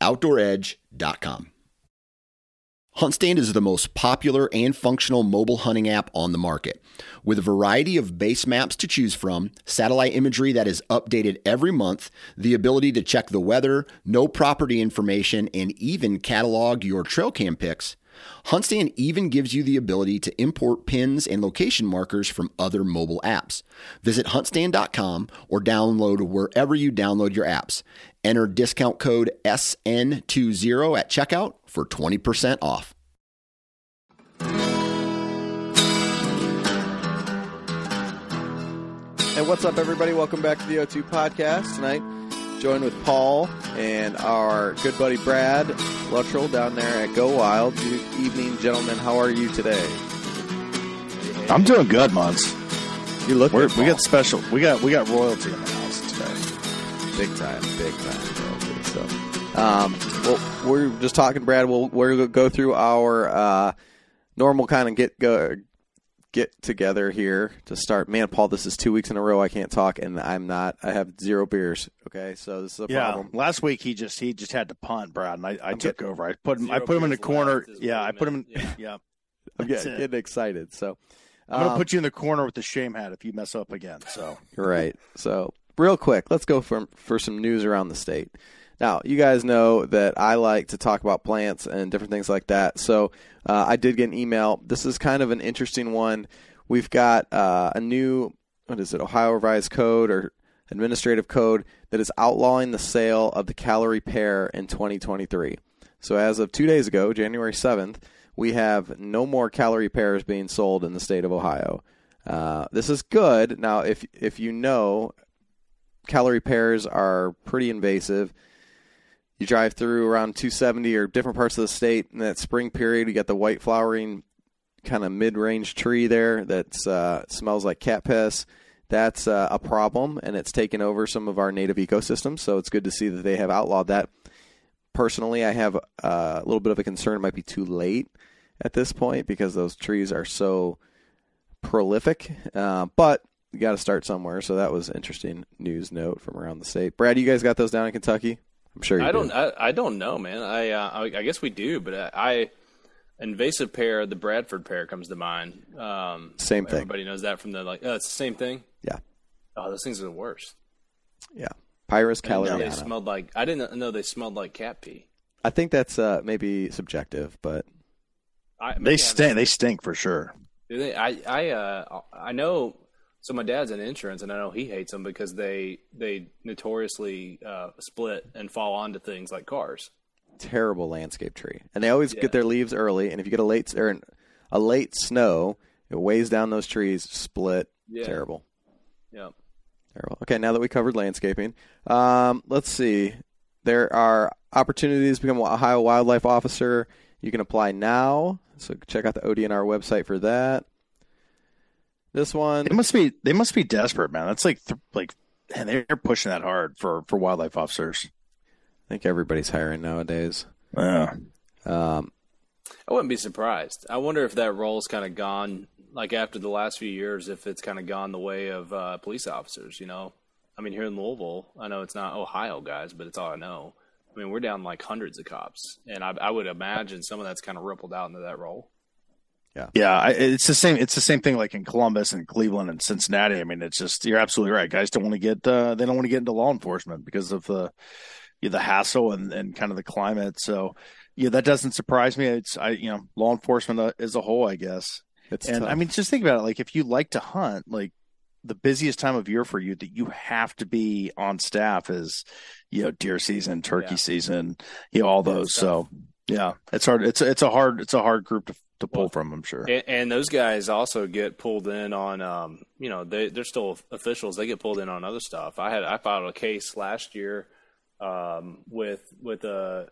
OutdoorEdge.com. HuntStand is the most popular and functional mobile hunting app on the market. With a variety of base maps to choose from, satellite imagery that is updated every month, the ability to check the weather, no property information, and even catalog your trail cam pics, HuntStand even gives you the ability to import pins and location markers from other mobile apps. Visit huntstand.com or download wherever you download your apps. Enter discount code SN20 at checkout for 20% off. Hey, what's up, everybody? Welcome back to the O2 podcast tonight. Joined with Paul and our good buddy Brad Luttrell down there at Go Wild. Good evening, gentlemen. How are you today? I'm doing good, Muns. You look. We're, good, we got special. We got we got royalty in the house today. big time, big time. bro. So, um, well, we're just talking, Brad. We'll we're gonna go through our uh, normal kind of get go get together here to start. Man, Paul, this is two weeks in a row I can't talk, and I'm not. I have zero beers. Okay, so this is a Yeah. problem. Last week he just he just had to punt, Brad, and I, I took over. I put him I put him in the corner. Yeah, I put him in. meant. Yeah, I'm getting, getting excited. So, I'm gonna um, put you in the corner with the shame hat if you mess up again. So Right. So, real quick, let's go for for some news around the state. Now, you guys know that I like to talk about plants and different things like that. So, uh, I did get an email. This is kind of an interesting one. We've got uh, a new what is it? Ohio Revised Code or administrative code that is outlawing the sale of the Callery pear in 2023. So, as of two days ago, January 7th, we have no more Callery pears being sold in the state of Ohio. Uh, this is good. Now, if if you know, Callery pears are pretty invasive. You drive through around 270 or different parts of the state in that spring period. You got the white flowering kind of mid-range tree there that uh, smells like cat piss. That's uh, a problem, and it's taken over some of our native ecosystems. So it's good to see that they have outlawed that. Personally, I have uh, a little bit of a concern. It might be too late at this point because those trees are so prolific. Uh, but you got to start somewhere. So that was interesting news note from around the state. Brad, you guys got those down in Kentucky? I'm sure you I do. don't. I, I don't know, man. I, uh, I I guess we do, but I, I invasive pear, the Bradford pear comes to mind. Um, Same thing. Everybody knows that from the like. Oh, it's the same thing. Yeah. Oh, those things are the worst. Yeah. Pyrus I they smelled like. I didn't know they smelled like cat pee. I think that's uh, maybe subjective, but I, maybe they stink. They stink for sure. Do they? I I uh I know. So my dad's in insurance, and I know he hates them because they they notoriously uh, split and fall onto things like cars. terrible landscape tree. And they always Yeah. get their leaves early. And if you get a late or an- a late snow, it weighs down those trees, split. Yeah. Terrible. Yeah. Terrible. Okay, now that we covered landscaping, um, let's see. There are opportunities to become an Ohio wildlife officer. You can apply now. So check out the ODNR website for that. This one, They must be they must be desperate, man. That's like th- like and they're pushing that hard for for wildlife officers. I think everybody's hiring nowadays. Yeah. Um, I wouldn't be surprised. I wonder if that role's kind of gone, like after the last few years, if it's kind of gone the way of uh, police officers. You know, I mean, here in Louisville, I know it's not Ohio guys, but it's all I know. I mean, we're down like hundreds of cops, and I, I would imagine some of that's kind of rippled out into that role. Yeah, I, it's the same. It's the same thing like in Columbus and Cleveland and Cincinnati. I mean, it's just you're absolutely right. Guys don't want to get uh, they don't want to get into law enforcement because of the you know, the hassle and, and kind of the climate. So yeah, that doesn't surprise me. It's I you know law enforcement uh, as a whole, I guess. it's and tough. I mean, just think about it. Like if you like to hunt, like the busiest time of year for you that you have to be on staff is you know deer season, turkey Yeah. season, you know all those. So yeah, it's hard. It's it's a hard it's a hard group to to pull Well, from. I'm sure. And, and those guys also get pulled in on, um, you know, they they're still officials. They get pulled in on other stuff. I had I filed a case last year um, with with a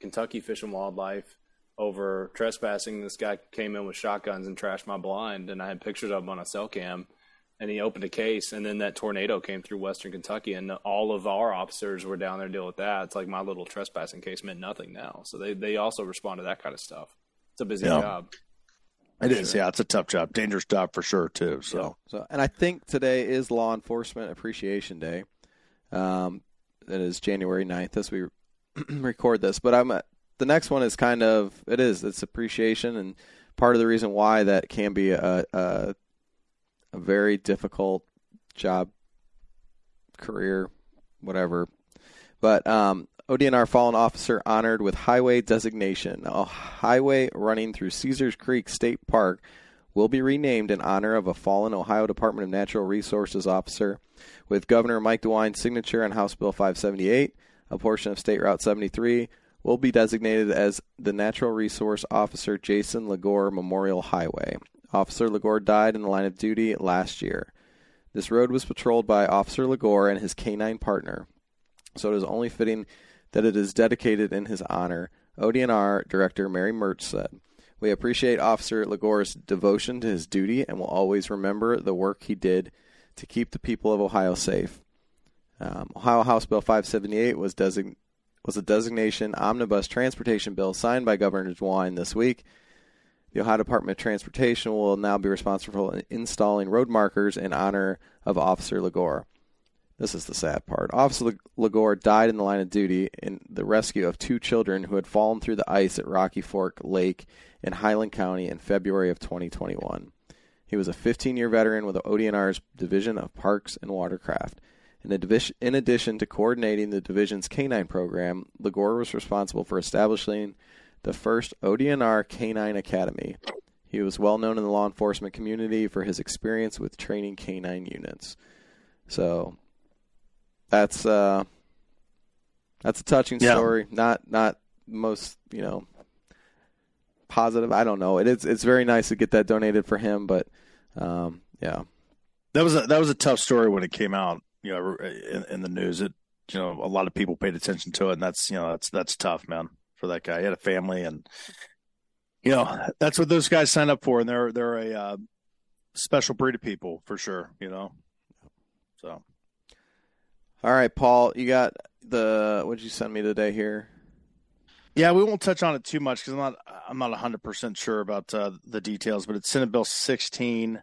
Kentucky Fish and Wildlife over trespassing. This guy came in with shotguns and trashed my blind, and I had pictures of him on a cell cam. And he opened a case, and then that tornado came through Western Kentucky, and all of our officers were down there dealing with that. It's like my little trespassing case meant nothing now. So they they also respond to that kind of stuff. It's a busy Yeah. job. It is, yeah. It's a tough job, dangerous job for sure too. So So, and I think today is Law Enforcement Appreciation Day. Um, it is January 9th as we record this. But I'm uh, the next one is kind of it is it's appreciation, and part of the reason why that can be a a, a very difficult job, career, whatever. But um, ODNR fallen officer honored with highway designation. A highway running through Caesars Creek State Park will be renamed in honor of a fallen Ohio Department of Natural Resources officer, with Governor Mike DeWine's signature on House Bill 578. A portion of State Route 73 will be designated as the Natural Resource Officer Jason Lagore Memorial Highway. Officer Lagore died in the line of duty last year. This road was patrolled by Officer Lagore and his canine partner, so it is only fitting that it is dedicated in his honor. ODNR Director Mary Mertz said. We appreciate Officer Lagore's devotion to his duty and will always remember the work he did to keep the people of Ohio safe. Um, Ohio House Bill 578 was, design- was a designation omnibus transportation bill signed by Governor DeWine this week. The Ohio Department of Transportation will now be responsible for installing road markers in honor of Officer Lagore. This is the sad part. Officer Lagore died in the line of duty in the rescue of two children who had fallen through the ice at Rocky Fork Lake in Highland County in February of 2021. He was a 15 year veteran with the ODNR's Division of Parks and Watercraft. In, in addition to coordinating the division's canine program, Lagore was responsible for establishing the first ODNR Canine Academy. He was well known in the law enforcement community for his experience with training canine units. So that's uh that's a touching Yeah. story. Not not most, you know, positive. I don't know. It is it's very nice to get that donated for him, but um yeah. that was a that was a tough story when it came out. You know, in, in the news, it you know a lot of people paid attention to it, and that's you know that's that's tough, man, for that guy. He had a family, and you know that's what those guys sign up for, and they're they're a uh, special breed of people for sure. You know, so All right, Paul, you got the what did you send me today here? Yeah, we won't touch on it too much because I'm not I'm not 100 percent sure about uh, the details, but it's Senate Bill 16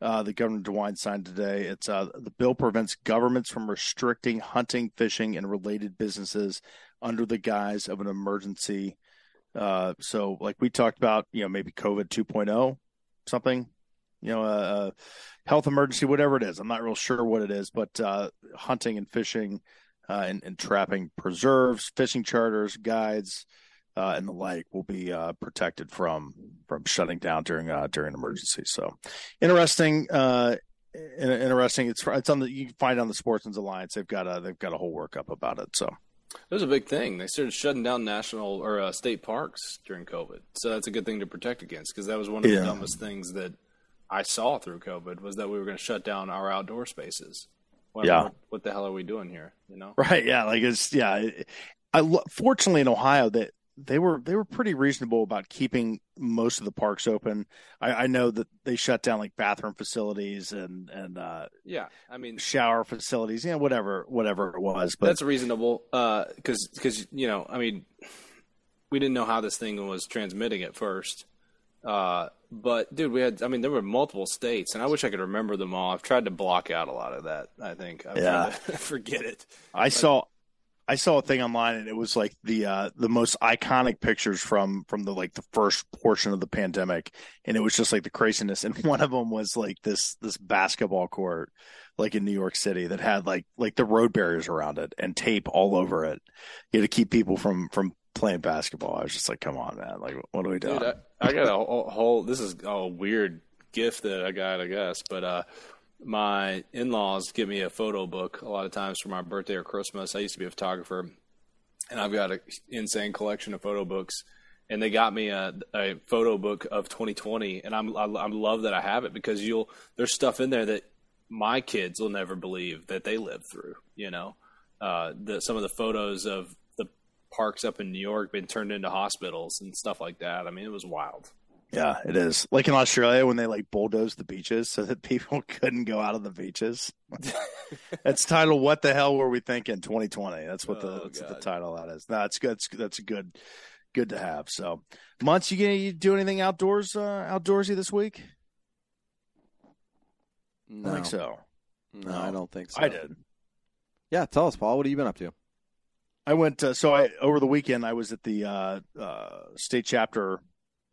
uh, that Governor DeWine signed today. It's uh, the bill prevents governments from restricting hunting, fishing, and related businesses under the guise of an emergency. Uh, so, like we talked about, you know, maybe COVID 2.0, something, you know, a, a health emergency, whatever it is. I'm not real sure what it is, but uh, hunting and fishing uh, and, and trapping preserves, fishing charters, guides, uh, and the like will be uh, protected from from shutting down during uh, during an emergency. So interesting. Uh, interesting. It's it's on the you can find it on the Sportsman's Alliance. They've got a they've got a whole workup about it. So It was a big thing. They started shutting down national or uh, state parks during COVID, so that's a good thing to protect against because that was one of Yeah. the dumbest things that I saw through COVID was that we were going to shut down our outdoor spaces. Well, Yeah. What, what the hell are we doing here? You know. right, yeah, like it's yeah. it- I fortunately in Ohio that they were they were pretty reasonable about keeping most of the parks open. I, I know that they shut down like bathroom facilities and and uh, Yeah, I mean shower facilities, you know, whatever whatever it was. But that's reasonable because because you know I mean we didn't know how this thing was transmitting at first. Uh, but dude, we had I mean there were multiple states, and I wish I could remember them all. I've tried to block out a lot of that. I think I've Yeah. forget it. I saw I saw a thing online and it was like the uh the most iconic pictures from from the like the first portion of the pandemic and it was just like the craziness and one of them was like this this basketball court like in New York City that had like like the road barriers around it and tape all over it you had to keep people from from playing basketball. I was just like come on man like what are we doing? Dude, I, I got a whole, whole. This is a weird gift that I got, I guess. But uh, my in-laws give me a photo book a lot of times for my birthday or Christmas. I used to be a photographer, and I've got an insane collection of photo books. And they got me a, a photo book of 2020, and I'm I, I love that I have it because you'll there's stuff in there that my kids will never believe that they lived through. You know, uh, the, some of the photos of parks up in New York been turned into hospitals and stuff like that. I mean, it was wild. Yeah, it is. Like in Australia when they like bulldozed the beaches so that people couldn't go out of the beaches. That's titled "What the hell were we thinking?" 2020. That's what the Oh, that's what the title that is. No, that's good. That's, that's good. Good to have. So, months, you gonna you do anything outdoors uh, outdoorsy this week? No, I think so. No, No. I don't think so. I did. Yeah, tell us, Paul. What have you been up to? I went. Uh, so I over the weekend I was at the uh, uh, state chapter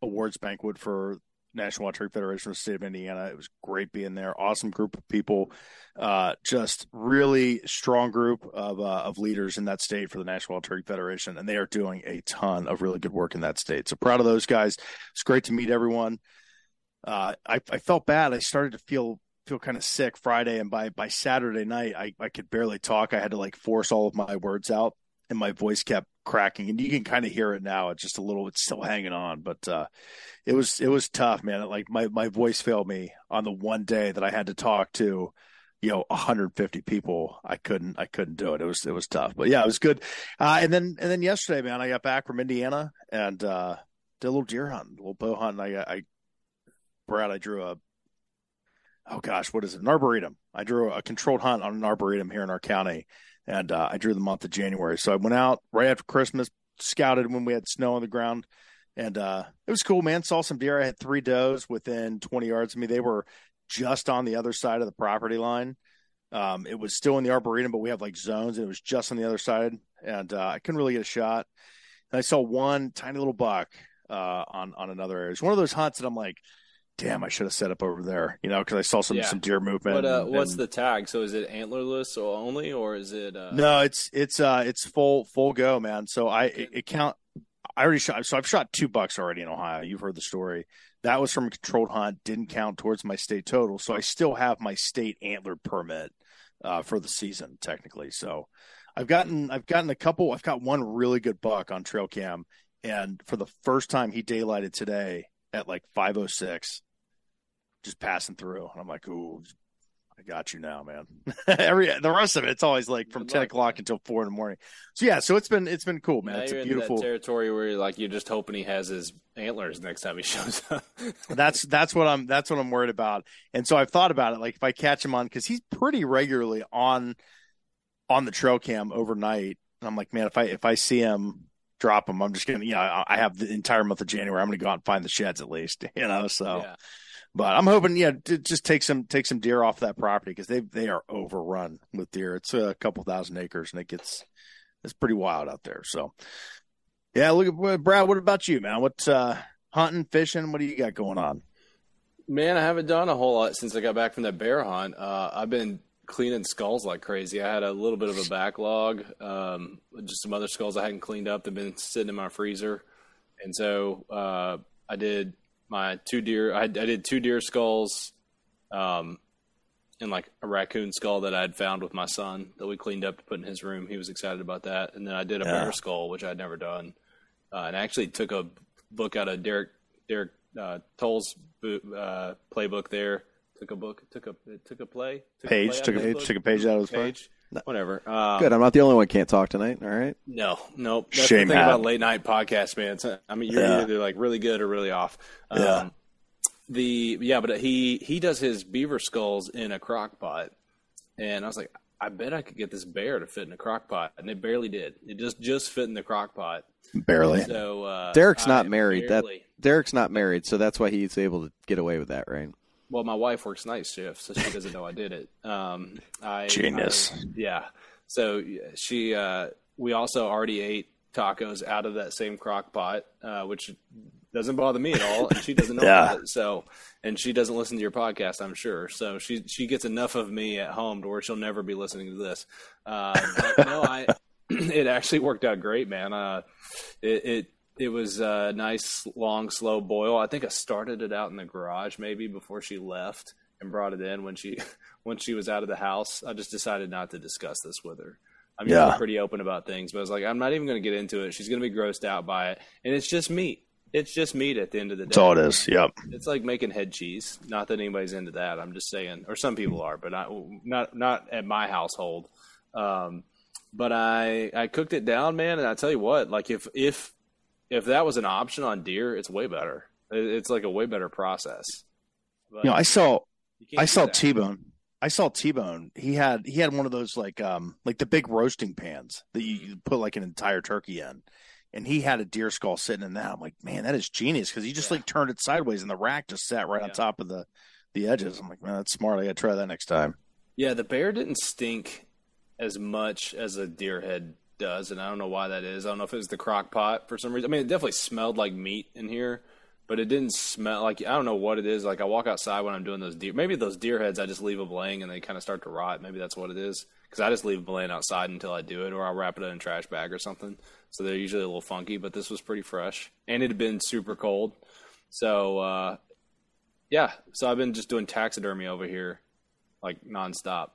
awards banquet for National Wild Federation of the State of Indiana. It was great being there. Awesome group of people. Uh, just really strong group of uh, of leaders in that state for the National Wild Federation, and they are doing a ton of really good work in that state. So proud of those guys. It's great to meet everyone. Uh, I, I felt bad. I started to feel feel kind of sick Friday, and by by Saturday night, I I could barely talk. I had to like force all of my words out and my voice kept cracking and you can kind of hear it now it's just a little it's still hanging on but uh it was it was tough man like my my voice failed me on the one day that i had to talk to you know 150 people. I couldn't i couldn't do it. It was it was tough but yeah it was good. Uh and then and then yesterday man i got back from indiana and uh did a little deer hunt a little bow hunt i i brad i drew a oh gosh what is it? An arboretum. I drew a controlled hunt on an arboretum here in our county and uh, I drew the month of January. So I went out right after Christmas, scouted when we had snow on the ground, and uh, it was cool, man. Saw some deer. I had three does within 20 yards of me. They were just on the other side of the property line. Um, it was still in the arboretum, but we have like zones, and it was just on the other side, and uh, I couldn't really get a shot. And I saw one tiny little buck uh, on on another area. It's one of those hunts that I'm like, damn, I should have set up over there, you know, because I saw some Yeah. some deer movement. But uh, and- what's and- the tag? So is it antlerless or only, or is it? Uh, No, it's it's uh it's full full go, man. So I it, it count. I already shot. So I've shot two bucks already in Ohio. You've heard the story. That was from a controlled hunt. Didn't count towards my state total. So I still have my state antler permit uh, for the season technically. So I've gotten I've gotten a couple. I've got one really good buck on trail cam, and for the first time he daylighted today at like five oh six, just passing through. And I'm like, ooh, I got you now, man. Every the rest of it, it's always like from Good ten luck. o'clock until four in the morning. So yeah, so it's been it's been cool, man. now it's you're a in beautiful. that territory where you're like you're just hoping he has his antlers next time he shows up. that's that's what I'm that's what I'm worried about. And so I've thought about it. Like if I catch him on because he's pretty regularly on on the trail cam overnight, and I'm like, man, if I if I see him drop them. I'm just gonna you know I, I have the entire month of January. I'm gonna go out and find the sheds at least, you know. So. yeah. But I'm hoping, yeah, to just take some take some deer off that property because they they are overrun with deer. It's a couple thousand acres and it gets it's pretty wild out there. So, yeah, look at well, Brad. What about you, man? What uh, hunting, fishing? What do you got going on? Man, I haven't done a whole lot since I got back from that bear hunt. Uh, I've been cleaning skulls like crazy. I had a little bit of a backlog, um, just some other skulls I hadn't cleaned up. They've been sitting in my freezer, and so uh, I did my two deer. I, I did two deer skulls, um, and like a raccoon skull that I had found with my son that we cleaned up to put in his room. He was excited about that, and then I did a Yeah. bear skull, which I'd never done, uh, and I actually took a book out of Derek Derek uh, Toll's uh, playbook there. Took a book, took a took a play, took Page play took a his book. took a page out of his page, whatever. Um, Good. I'm not the only one can't talk tonight. All right. no, nope. That's Shame the thing about late night podcasts, man. It's, I mean, you're Yeah. either like really good or really off. Um, Yeah. The yeah, but he he does his beaver skulls in a crock pot, and I was like, I bet I could get this bear to fit in a crock pot, and it barely did. It just just fit in the crock pot. Barely. So uh, Derek's not I married. That Derek's not married, so that's why he's able to get away with that, right? Well, my wife works night shift, so she doesn't know I did it. Um, I, Genius. I- yeah. So she, uh, we also already ate tacos out of that same crock pot, uh, which doesn't bother me at all, and she doesn't know Yeah. about it. So, and she doesn't listen to your podcast, I'm sure. So she she gets enough of me at home to where she'll never be listening to this. Uh, but no, I. it actually worked out great, man. Uh, it, it it was a nice long slow boil. I think I started it out in the garage maybe before she left and brought it in when she when she was out of the house. I just decided not to discuss this with her. I'm usually Yeah. pretty open about things, but I was like, I'm not even going to get into it. She's going to be grossed out by it, and it's just meat. It's just meat at the end of the day. That's all it is. Yep. It's like making head cheese. Not that anybody's into that. I'm just saying, or some people are, but not not not at my household. Um, but I I cooked it down, man, and I tell you what, like if if if that was an option on deer, it's way better. It's like a way better process. But you know, I saw I saw T Bone. I saw T Bone. He had he had one of those like um like the big roasting pans that you, you put like an entire turkey in, and he had a deer skull sitting in that. I'm like, man, that is genius because he just yeah. like turned it sideways and the rack just sat right yeah. on top of the the edges. I'm like, man, that's smart. I got to try that next time. Yeah, the bear didn't stink as much as a deer head does, and I don't know why that is. I don't know if it was the crock pot for some reason. I mean, it definitely smelled like meat in here, but it didn't smell like I don't know what it is. Like I walk outside when I'm doing those deer, maybe those deer heads, I just leave them laying and they kind of start to rot. Maybe that's what it is because I just leave them laying outside until I do it, or I'll wrap it in a trash bag or something. So they're usually a little funky, but this was pretty fresh and it had been super cold. So uh, yeah, so I've been just doing taxidermy over here, like nonstop.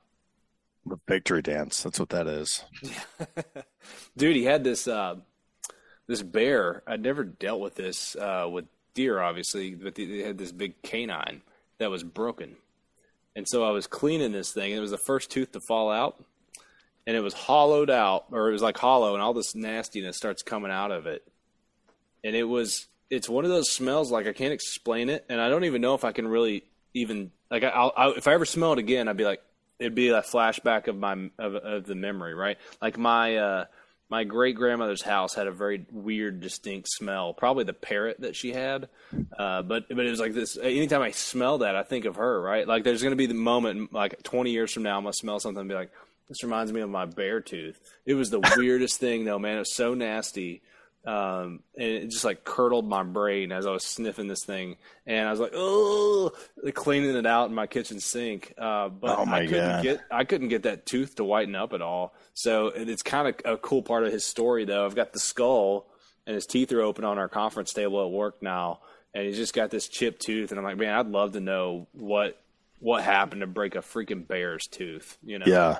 The victory dance. That's what that is. Dude, he had this uh, this bear. I'd never dealt with this uh, with deer, obviously, but they had this big canine that was broken. And so I was cleaning this thing, and it was the first tooth to fall out, and it was hollowed out, or it was like hollow, and all this nastiness starts coming out of it. And it was, it's one of those smells like I can't explain it, and I don't even know if I can really even like I'll, I'll if I ever smell it again, I'd be like, it'd be a flashback of my of, of the memory, right? Like my uh, my great grandmother's house had a very weird, distinct smell. Probably the parrot that she had, uh, but but it was like this. Anytime I smell that, I think of her. Right? Like there's going to be the moment, like 20 years from now, I'm gonna smell something and be like, "This reminds me of my bear tooth." It was the weirdest thing, though, man. It was so nasty. Um, and it just like curdled my brain as I was sniffing this thing, and I was like, "Oh!" cleaning it out in my kitchen sink. Uh, but oh I couldn't God. get I couldn't get that tooth to whiten up at all. So it's kind of a cool part of his story, though. I've got the skull, and his teeth are open on our conference table at work now, and he's just got this chipped tooth. And I'm like, man, I'd love to know what what happened to break a freaking bear's tooth. You know? Yeah,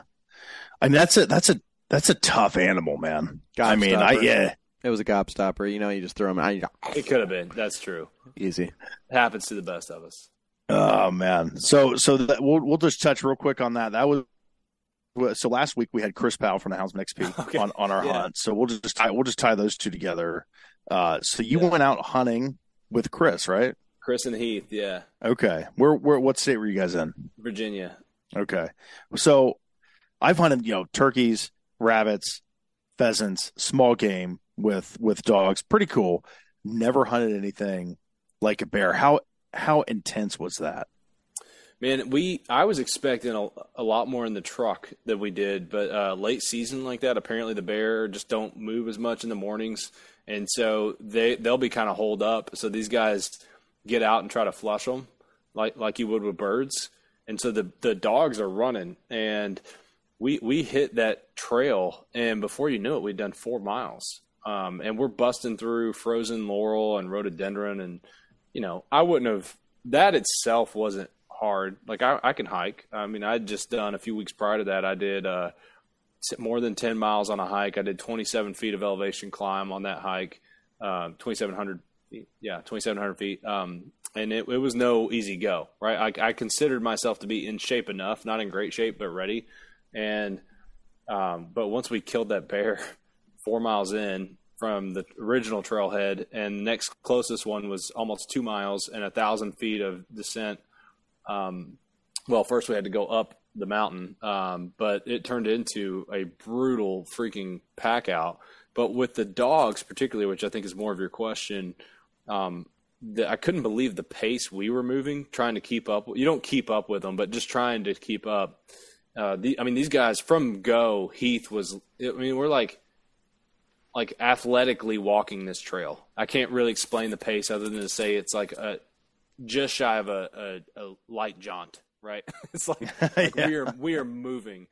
I mean that's a that's a that's a tough animal, man. I mean, I yeah. It was a gobstopper. You know, you just throw them. I, it could have been. That's true. Easy. It happens to the best of us. Oh man. So so that, we'll we'll just touch real quick on that. That was so last week we had Chris Powell from the Houndsmen XP okay. on, on our yeah. hunt. So we'll just tie we'll just tie those two together. Uh, so you yeah. went out hunting with Chris, right? Chris and Heath, yeah. Okay. Where where what state were you guys in? Virginia. Okay. So I've hunted, you know, turkeys, rabbits, pheasants, small game, with with dogs. Pretty cool. Never hunted anything like a bear. How how intense was that? Man, we I was expecting a, a lot more in the truck than we did, but uh, late season like that, apparently the bear just don't move as much in the mornings, and so they they'll be kind of holed up. So these guys get out and try to flush them like like you would with birds, and so the the dogs are running, and we we hit that trail, and before you knew it, we'd done four miles, um, and we're busting through frozen laurel and rhododendron, and you know, I wouldn't have that itself wasn't hard. Like I, I can hike. I mean, I'd just done a few weeks prior to that. I did uh, more than ten miles on a hike. I did 27 feet of elevation climb on that hike, uh, 2,700 feet. Yeah, 2,700 feet. Um, and it, it, was no easy go. Right, I, I, considered myself to be in shape enough, not in great shape, but ready. And um, but once we killed that bear, four miles in, from the original trailhead, and next closest one was almost two miles and a thousand feet of descent. Um, well, first we had to go up the mountain, um, but it turned into a brutal freaking pack out. But with the dogs, particularly, which I think is more of your question, um, the, I couldn't believe the pace we were moving, trying to keep up. You don't keep up with them, but just trying to keep up. Uh, the, I mean, these guys from go, Heath was. I mean, we're like like athletically walking this trail. I can't really explain the pace other than to say it's like a just shy of a, a, a light jaunt, right? it's like, like yeah. we are we are moving.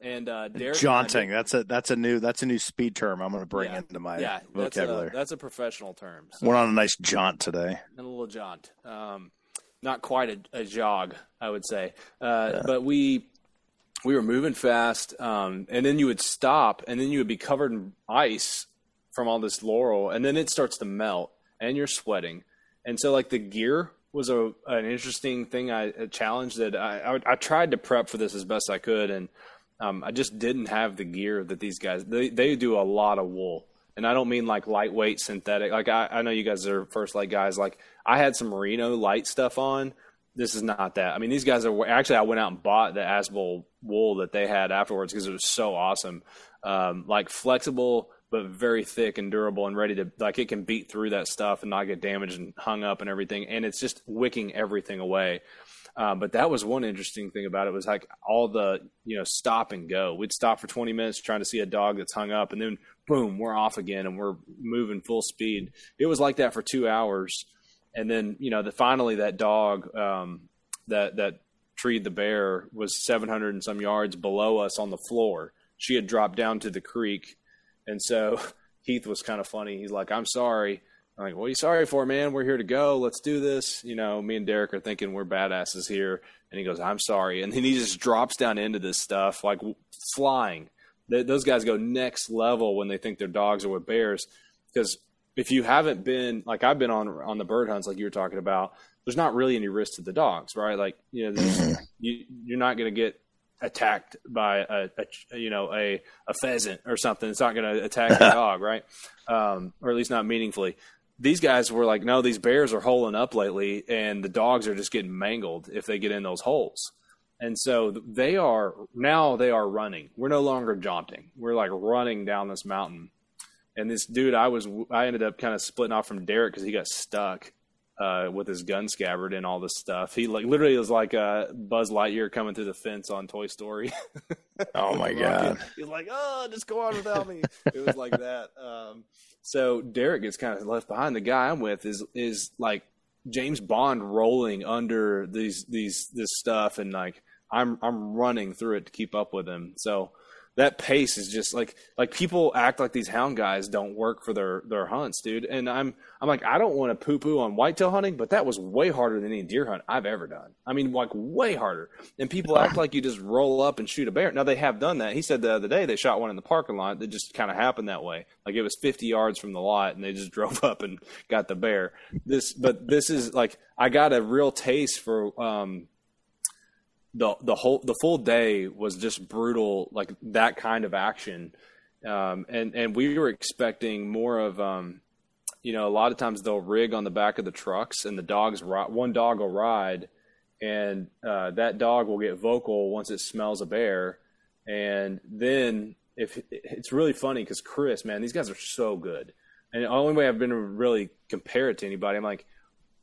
And uh, Derek jaunting. that's a that's a new that's a new speed term. I'm going to bring yeah, into my yeah, vocabulary. That's a, that's a professional term. So. Went on a nice jaunt today. And a little jaunt. Um, not quite a, a, jog, I would say. Uh, yeah. But we we were moving fast, um, and then you would stop, and then you would be covered in ice from all this laurel, and then it starts to melt, and you're sweating, and so like the gear was a an interesting thing, I a challenge that I, I, I tried to prep for this as best I could, and Um, I just didn't have the gear that these guys. They they do a lot of wool, and I don't mean like lightweight synthetic. Like I, I know you guys are First Lite guys. Like I had some merino light stuff on. This is not that. I mean, these guys are actually. I went out and bought the Asbold wool that they had afterwards because it was so awesome. Um, like flexible but very thick and durable and ready to like it can beat through that stuff and not get damaged and hung up and everything. And it's just wicking everything away. Um, but that was one interesting thing about it was like all the you know stop and go. We'd stop for 20 minutes trying to see a dog that's hung up, and then boom, we're off again and we're moving full speed. It was like that for two hours, and then you know the finally that dog um, that that treed the bear was 700 and some yards below us on the floor. She had dropped down to the creek, and so Heath was kind of funny. He's like, "I'm sorry." I'm like, what are you sorry for, man? We're here to go. Let's do this. You know, me and Derek are thinking we're badasses here. And he goes, I'm sorry. And then he just drops down into this stuff like flying. Those guys go next level when they think their dogs are with bears. Because if you haven't been, like I've been on on the bird hunts, like you were talking about, there's not really any risk to the dogs, right? Like, you know, mm-hmm. you, you're not going to get attacked by a, a, you know a a pheasant or something. It's not going to attack your dog, right? Um, or at least not meaningfully these guys were like, no, these bears are holing up lately, and the dogs are just getting mangled if they get in those holes. And so they are now they are running. We're no longer jaunting. We're like running down this mountain. And this dude, I was I ended up kind of splitting off from Derek because he got stuck uh, with his gun scabbard and all this stuff. He like literally was like a Buzz Lightyear coming through the fence on Toy Story. oh my god! He's like, oh, just go on without me. it was like that. Um, so Derek gets kind of left behind. The guy I'm with is is like James Bond rolling under these these this stuff, and like I'm I'm running through it to keep up with him. So that pace is just like like people act like these hound guys don't work for their their hunts, dude. And I'm I'm like I don't want to poo poo on whitetail hunting, but that was way harder than any deer hunt I've ever done. I mean, like way harder. And people act like you just roll up and shoot a bear. Now they have done that. He said the other day they shot one in the parking lot that just kind of happened that way. Like it was 50 yards from the lot, and they just drove up and got the bear. This, but this is like I got a real taste for um the the whole the full day was just brutal, like that kind of action. Um, and and we were expecting more of um, you know a lot of times they'll rig on the back of the trucks and the dogs one dog will ride and uh, that dog will get vocal once it smells a bear and then if it's really funny because chris man these guys are so good and the only way i've been to really compare it to anybody i'm like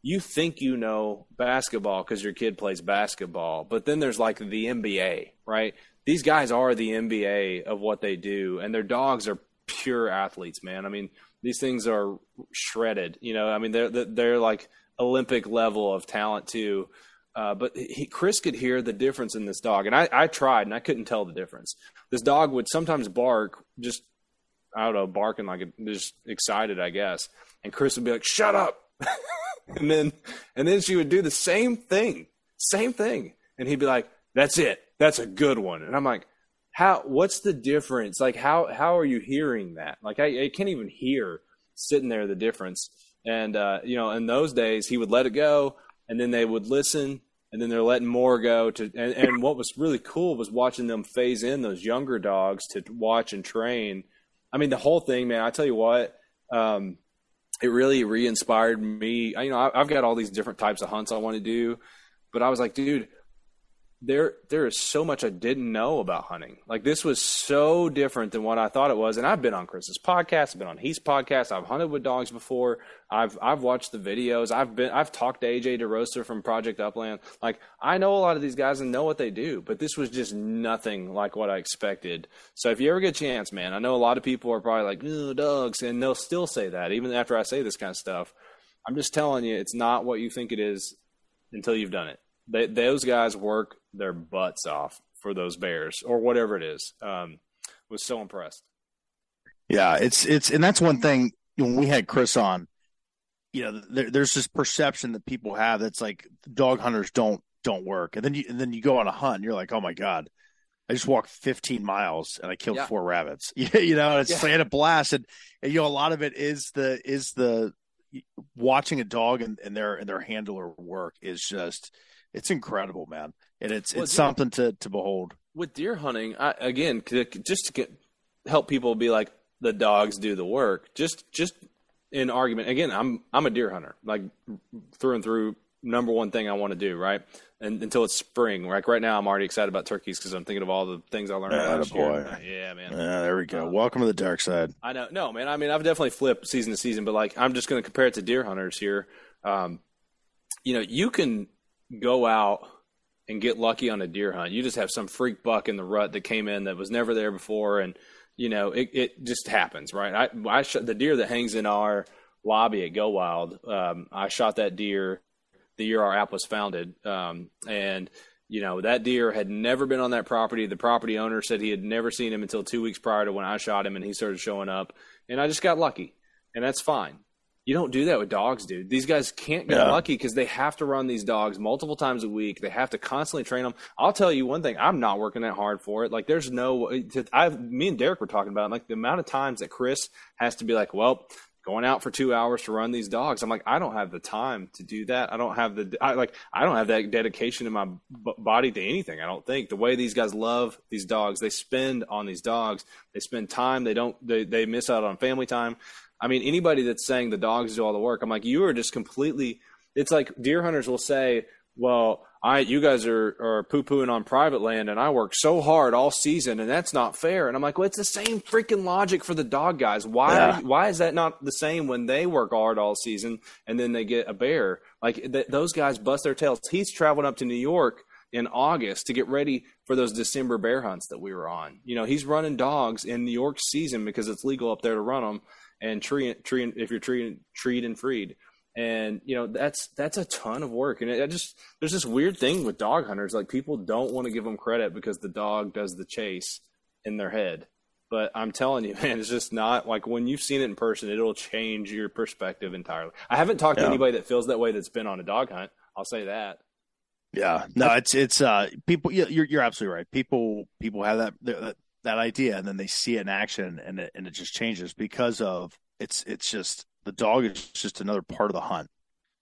you think you know basketball because your kid plays basketball, but then there's like the NBA, right? These guys are the NBA of what they do, and their dogs are pure athletes, man. I mean, these things are shredded. You know, I mean, they're they're like Olympic level of talent too. Uh, but he, Chris could hear the difference in this dog, and I, I tried, and I couldn't tell the difference. This dog would sometimes bark, just I don't know, barking like just excited, I guess, and Chris would be like, "Shut up." and then and then she would do the same thing, same thing, and he'd be like, "That's it, that's a good one," and I'm like, "How? What's the difference? Like, how how are you hearing that? Like, I, I can't even hear sitting there the difference." And uh, you know, in those days, he would let it go, and then they would listen, and then they're letting more go to. And, and what was really cool was watching them phase in those younger dogs to watch and train. I mean, the whole thing, man. I tell you what. Um, it really re-inspired me. You know, I, have got all these different types of hunts I want to do, but I was like, dude, there there is so much I didn't know about hunting. Like this was so different than what I thought it was. And I've been on Chris's podcast, I've been on Heath's podcast, I've hunted with dogs before. I've I've watched the videos. I've been I've talked to AJ DeRosa from Project Upland. Like I know a lot of these guys and know what they do, but this was just nothing like what I expected. So if you ever get a chance, man, I know a lot of people are probably like, no, dogs, and they'll still say that even after I say this kind of stuff. I'm just telling you, it's not what you think it is until you've done it. They, those guys work their butts off for those Bears or whatever it is. Um, was so impressed. Yeah, it's it's and that's one thing when we had Chris on. You know, there, there's this perception that people have that's like dog hunters don't don't work, and then you and then you go on a hunt, and you're like, oh my god, I just walked 15 miles and I killed yeah. four rabbits. you know, it's yeah. like I had a blast, and, and, you know, a lot of it is the is the watching a dog and, and their and their handler work is just it's incredible, man, and it's well, it's something to to behold. with deer hunting, I, again, just to get, help people be like the dogs do the work. Just just in argument, again, I'm I'm a deer hunter, like through and through. Number one thing I want to do, right? And until it's spring, like right now, I'm already excited about turkeys because I'm thinking of all the things I learned Yeah, last boy. year. Yeah, man. Yeah, there we go. Um, Welcome to the dark side. I know, no, man. I mean, I've definitely flipped season to season, but like, I'm just going to compare it to deer hunters here. Um, you know, you can go out and get lucky on a deer hunt. You just have some freak buck in the rut that came in that was never there before, and you know, it, it just happens, right? I, I shot the deer that hangs in our lobby at Go Wild. Um, I shot that deer the year our app was founded, um, and you know that deer had never been on that property. The property owner said he had never seen him until two weeks prior to when I shot him, and he started showing up, and I just got lucky, and that's fine. You don't do that with dogs, dude. These guys can't get Yeah. lucky because they have to run these dogs multiple times a week. They have to constantly train them. I'll tell you one thing: I'm not working that hard for it. Like, there's no. I, me and Derek were talking about it, like the amount of times that Chris has to be like, "Well, going out for two hours to run these dogs." I'm like, I don't have the time to do that. I don't have the. I like. I don't have that dedication in my b- body to anything. I don't think the way these guys love these dogs, they spend on these dogs. They spend time. They don't. They they miss out on family time. I mean, anybody that's saying the dogs do all the work, I'm like, you are just completely. It's like deer hunters will say, "Well, I you guys are are poo pooing on private land, and I work so hard all season, and that's not fair." And I'm like, well, it's the same freaking logic for the dog guys. Why Yeah. why is that not the same when they work hard all season and then they get a bear? Like th- those guys bust their tails. He's traveling up to New York in August to get ready for those December bear hunts that we were on. You know, he's running dogs in New York season because it's legal up there to run them and tree tree if you're treed treed and freed. And you know that's that's a ton of work, and it, it just there's this weird thing with dog hunters. Like people don't want to give them credit because the dog does the chase in their head. But I'm telling you, man, it's just not like when you've seen it in person, it'll change your perspective entirely. I haven't talked to anybody that feels that way that's been on a dog hunt. I'll say that. Yeah, no, it's it's uh people. You're you're absolutely right. People people have that that, idea, and then they see it in action, and it, and it just changes because of it's it's just the dog is just another part of the hunt.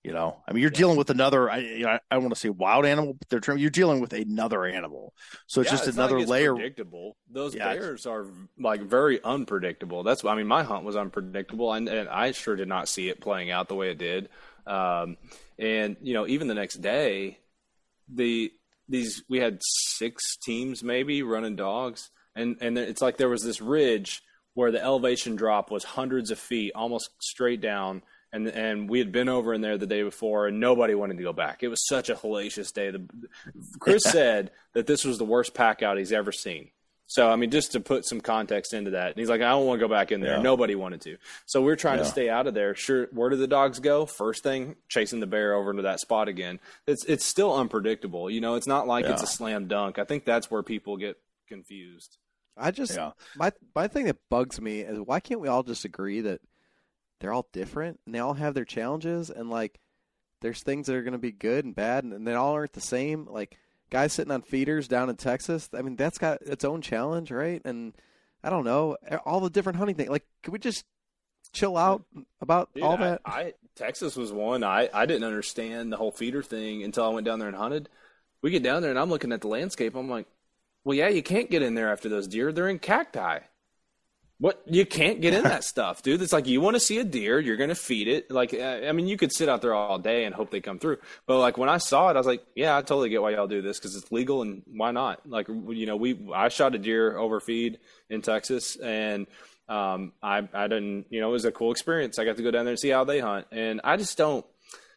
You know, I mean, you're dealing with another. I you know, I, want to say wild animal, but they're trying- you're dealing with another animal, so it's Yeah, just not another like it's layer. Predictable. Those Yeah, it's- bears are like very unpredictable. That's I mean, my hunt was unpredictable, and, and I sure did not see it playing out the way it did. Um, and you know, even the next day, the these we had six teams maybe running dogs, and and it's like there was this ridge where the elevation drop was hundreds of feet, almost straight down. And and we had been over in there the day before, and nobody wanted to go back. It was such a hellacious day. The, Chris said that this was the worst pack out he's ever seen. So I mean, just to put some context into that, and he's like, I don't want to go back in there. Yeah. Nobody wanted to. So we're trying to stay out of there. Sure, where do the dogs go? First thing, chasing the bear over into that spot again. It's it's still unpredictable. You know, it's not like it's a slam dunk. I think that's where people get confused. I just Yeah, my my thing that bugs me is why can't we all just agree that they're all different and they all have their challenges and like there's things that are going to be good and bad and, and they all aren't the same. Like guys sitting on feeders down in Texas, I mean that's got its own challenge, right? And I don't know all the different hunting things. Like, can we just chill out about Dude, all I- that? I, Texas was one. I, I didn't understand the whole feeder thing until I went down there and hunted. We get down there and I'm looking at the landscape. I'm like, well, yeah, you can't get in there after those deer. They're in cacti. What you can't get in that stuff, dude. It's like you want to see a deer, you're gonna feed it. Like uh, I mean, you could sit out there all day and hope they come through. But like when I saw it, I was like, yeah, I totally get why y'all do this because it's legal and why not? Like you know, we I shot a deer overfeed in Texas and um, I I didn't you know it was a cool experience. I got to go down there and see how they hunt, and I just don't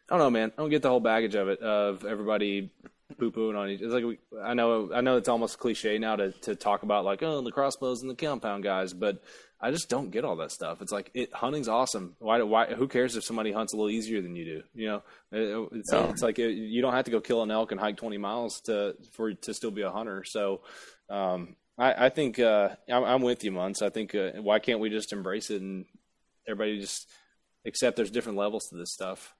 I don't know, man. I don't get the whole baggage of it of everybody poo pooing on each. It's like we, I know I know it's almost cliche now to to talk about like oh the crossbows and the compound guys, but I just don't get all that stuff. It's like it hunting's awesome. Why do why who cares if somebody hunts a little easier than you do? You know, It- it's Yeah. it's like it, you don't have to go kill an elk and hike twenty miles to for to still be a hunter. So. Um, I, I think uh, I'm, I'm with you, Munts. I think uh, why can't we just embrace it and everybody just accept there's different levels to this stuff.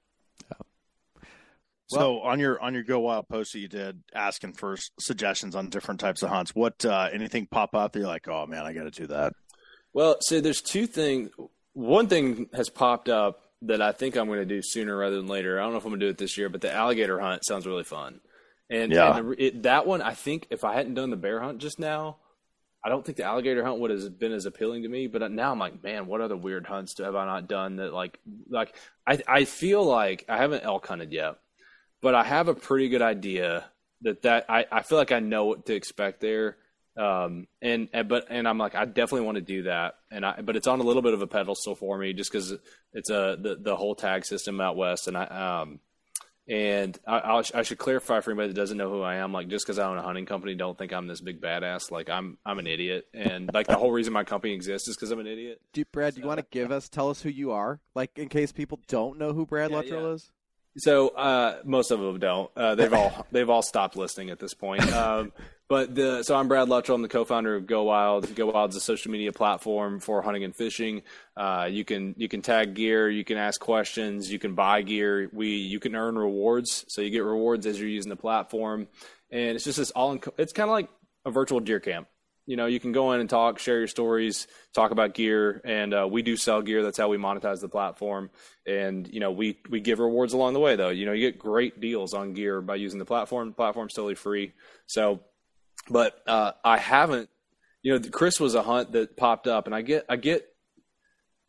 So on your on your Go Wild post that you did, asking for suggestions on different types of hunts, what uh, anything pop up that you're like, oh man, I got to do that. Well, so there's two things. One thing has popped up that I think I'm going to do sooner rather than later. I don't know if I'm going to do it this year, but the alligator hunt sounds really fun. And, Yeah. and it, that one, I think, if I hadn't done the bear hunt just now, I don't think the alligator hunt would have been as appealing to me. But now I'm like, man, what other weird hunts have I not done that like like I I feel like I haven't elk hunted yet, but I have a pretty good idea that that I, I feel like I know what to expect there. Um and, and but and I'm like I definitely want to do that and I but it's on a little bit of a pedestal for me just because it's a the the whole tag system out west and I um and I, I'll, I should clarify for anybody that doesn't know who I am. Like, just because I own a hunting company, don't think I'm this big badass. Like, I'm I'm an idiot, and like the whole reason my company exists is because I'm an idiot. Do Brad, do you want to give us, tell us who you are, like in case people don't know who Brad Yeah, Luttrell yeah. is? So uh, most of them don't. Uh, they've all they've all stopped listening at this point. Um, but the so I'm Brad Luttrell. I'm the co-founder of Go Wild. Go Wild is a social media platform for hunting and fishing. Uh, you can you can tag gear, you can ask questions, you can buy gear. We you can earn rewards. So you get rewards as you're using the platform, and it's just this all. It's kind of like a virtual deer camp. You know, you can go in and talk, share your stories, talk about gear, and uh, we do sell gear. That's how we monetize the platform. And you know, we we give rewards along the way, though. You know, you get great deals on gear by using the platform. The platform's totally free. So, but uh, I haven't. You know, Chris was a hunt that popped up, and I get I get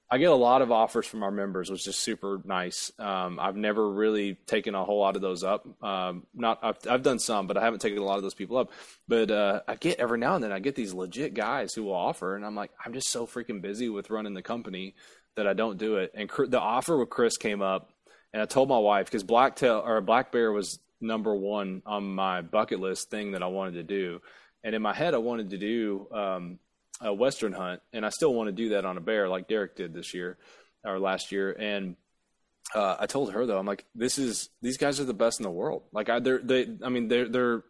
I get a lot of offers from our members, which is super nice. Um, I've never really taken a whole lot of those up. Um, not I've, I've done some, but I haven't taken a lot of those people up. But uh, I get every now and then I get these legit guys who will offer, and I'm like, I'm just so freaking busy with running the company that I don't do it. And the offer with Chris came up, and I told my wife because blacktail or black bear was number one on my bucket list thing that I wanted to do, and in my head I wanted to do. Um, a western hunt, and I still want to do that on a bear like Derek did this year or last year. And uh, I told her though, I'm like, this is these guys are the best in the world. Like I, they're they, I mean, they're they're.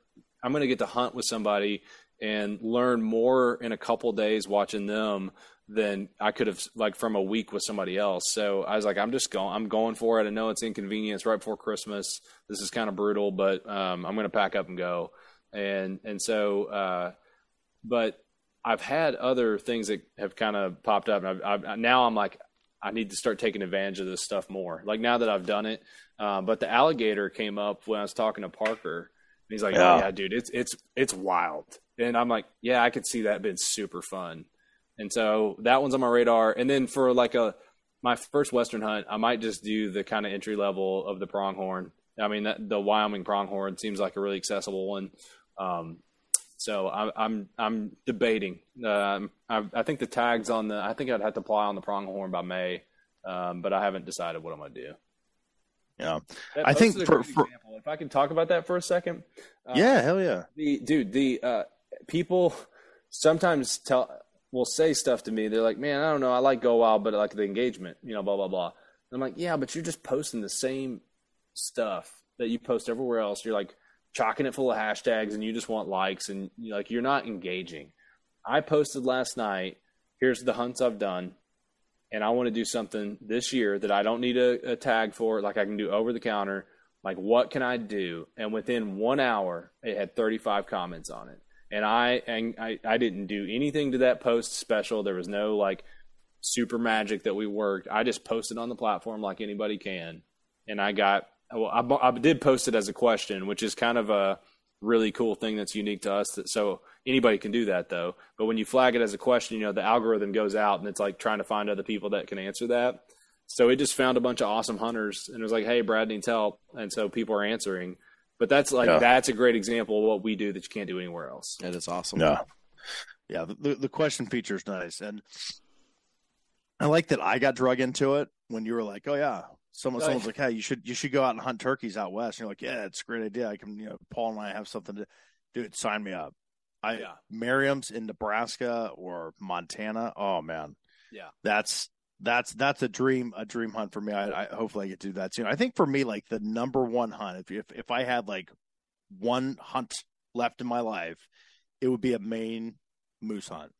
I'm going to get to hunt with somebody and learn more in a couple days watching them than I could have like from a week with somebody else. So I was like, I'm just going, I'm going for it. I know it's inconvenience right before Christmas. This is kind of brutal, but um, I'm going to pack up and go. And and so, uh, but I've had other things that have kind of popped up. And I've, I've, now I'm like, I need to start taking advantage of this stuff more. Like now that I've done it. Um, but the alligator came up when I was talking to Parker. And he's like, Yeah. yeah, dude, it's it's it's wild. And I'm like, yeah, I could see that being super fun. And so that one's on my radar. And then for like a my first western hunt, I might just do the kind of entry level of the pronghorn. I mean, that, the Wyoming pronghorn seems like a really accessible one. Um, so I'm I'm I'm debating. Um, I, I think the tags on the I think I'd have to apply on the pronghorn by May, um, but I haven't decided what I'm going to do. Yeah. That I think a for- for- example. if I can talk about that for a second. Uh, yeah, hell yeah. the dude the uh people sometimes tell will say stuff to me they're like man i don't know i like go wild but I like the engagement you know blah blah blah i'm like yeah but you're just posting the same stuff that you post everywhere else you're like chalking it full of hashtags and you just want likes and like you're not engaging. I posted last night here's the hunts i've done and i want to do something this year that i don't need a, a tag for like i can do over the counter. Like what can i do? And within one hour it had 35 comments on it. And i and i, I didn't do anything to that post special. There was no like super magic that we worked. I just posted on the platform like anybody can and i got well i, I did post it as a question which is kind of a really cool thing that's unique to us that so anybody can do that though but when you flag it as a question you know the algorithm goes out and it's like trying to find other people that can answer that so it just found a bunch of awesome hunters and it was like, hey, Brad needs help. And so people are answering. But that's like, Yeah. that's a great example of what we do that you can't do anywhere else. That is awesome. Yeah. Yeah. The, the, the question feature is nice. And I like that I got drug into it when you were like, oh, yeah. Someone, someone's like, hey, you should you should go out and hunt turkeys out west. And you're like, yeah, it's a great idea. I can, you know, Paul and I have something to, dude, sign me up. I Yeah. Merriam's in Nebraska or Montana. Oh man, Yeah. that's that's that's a dream a dream hunt for me. I, I hopefully I get to do that soon. I think for me, like the number one hunt, if if if I had like one hunt left in my life, it would be a Maine moose hunt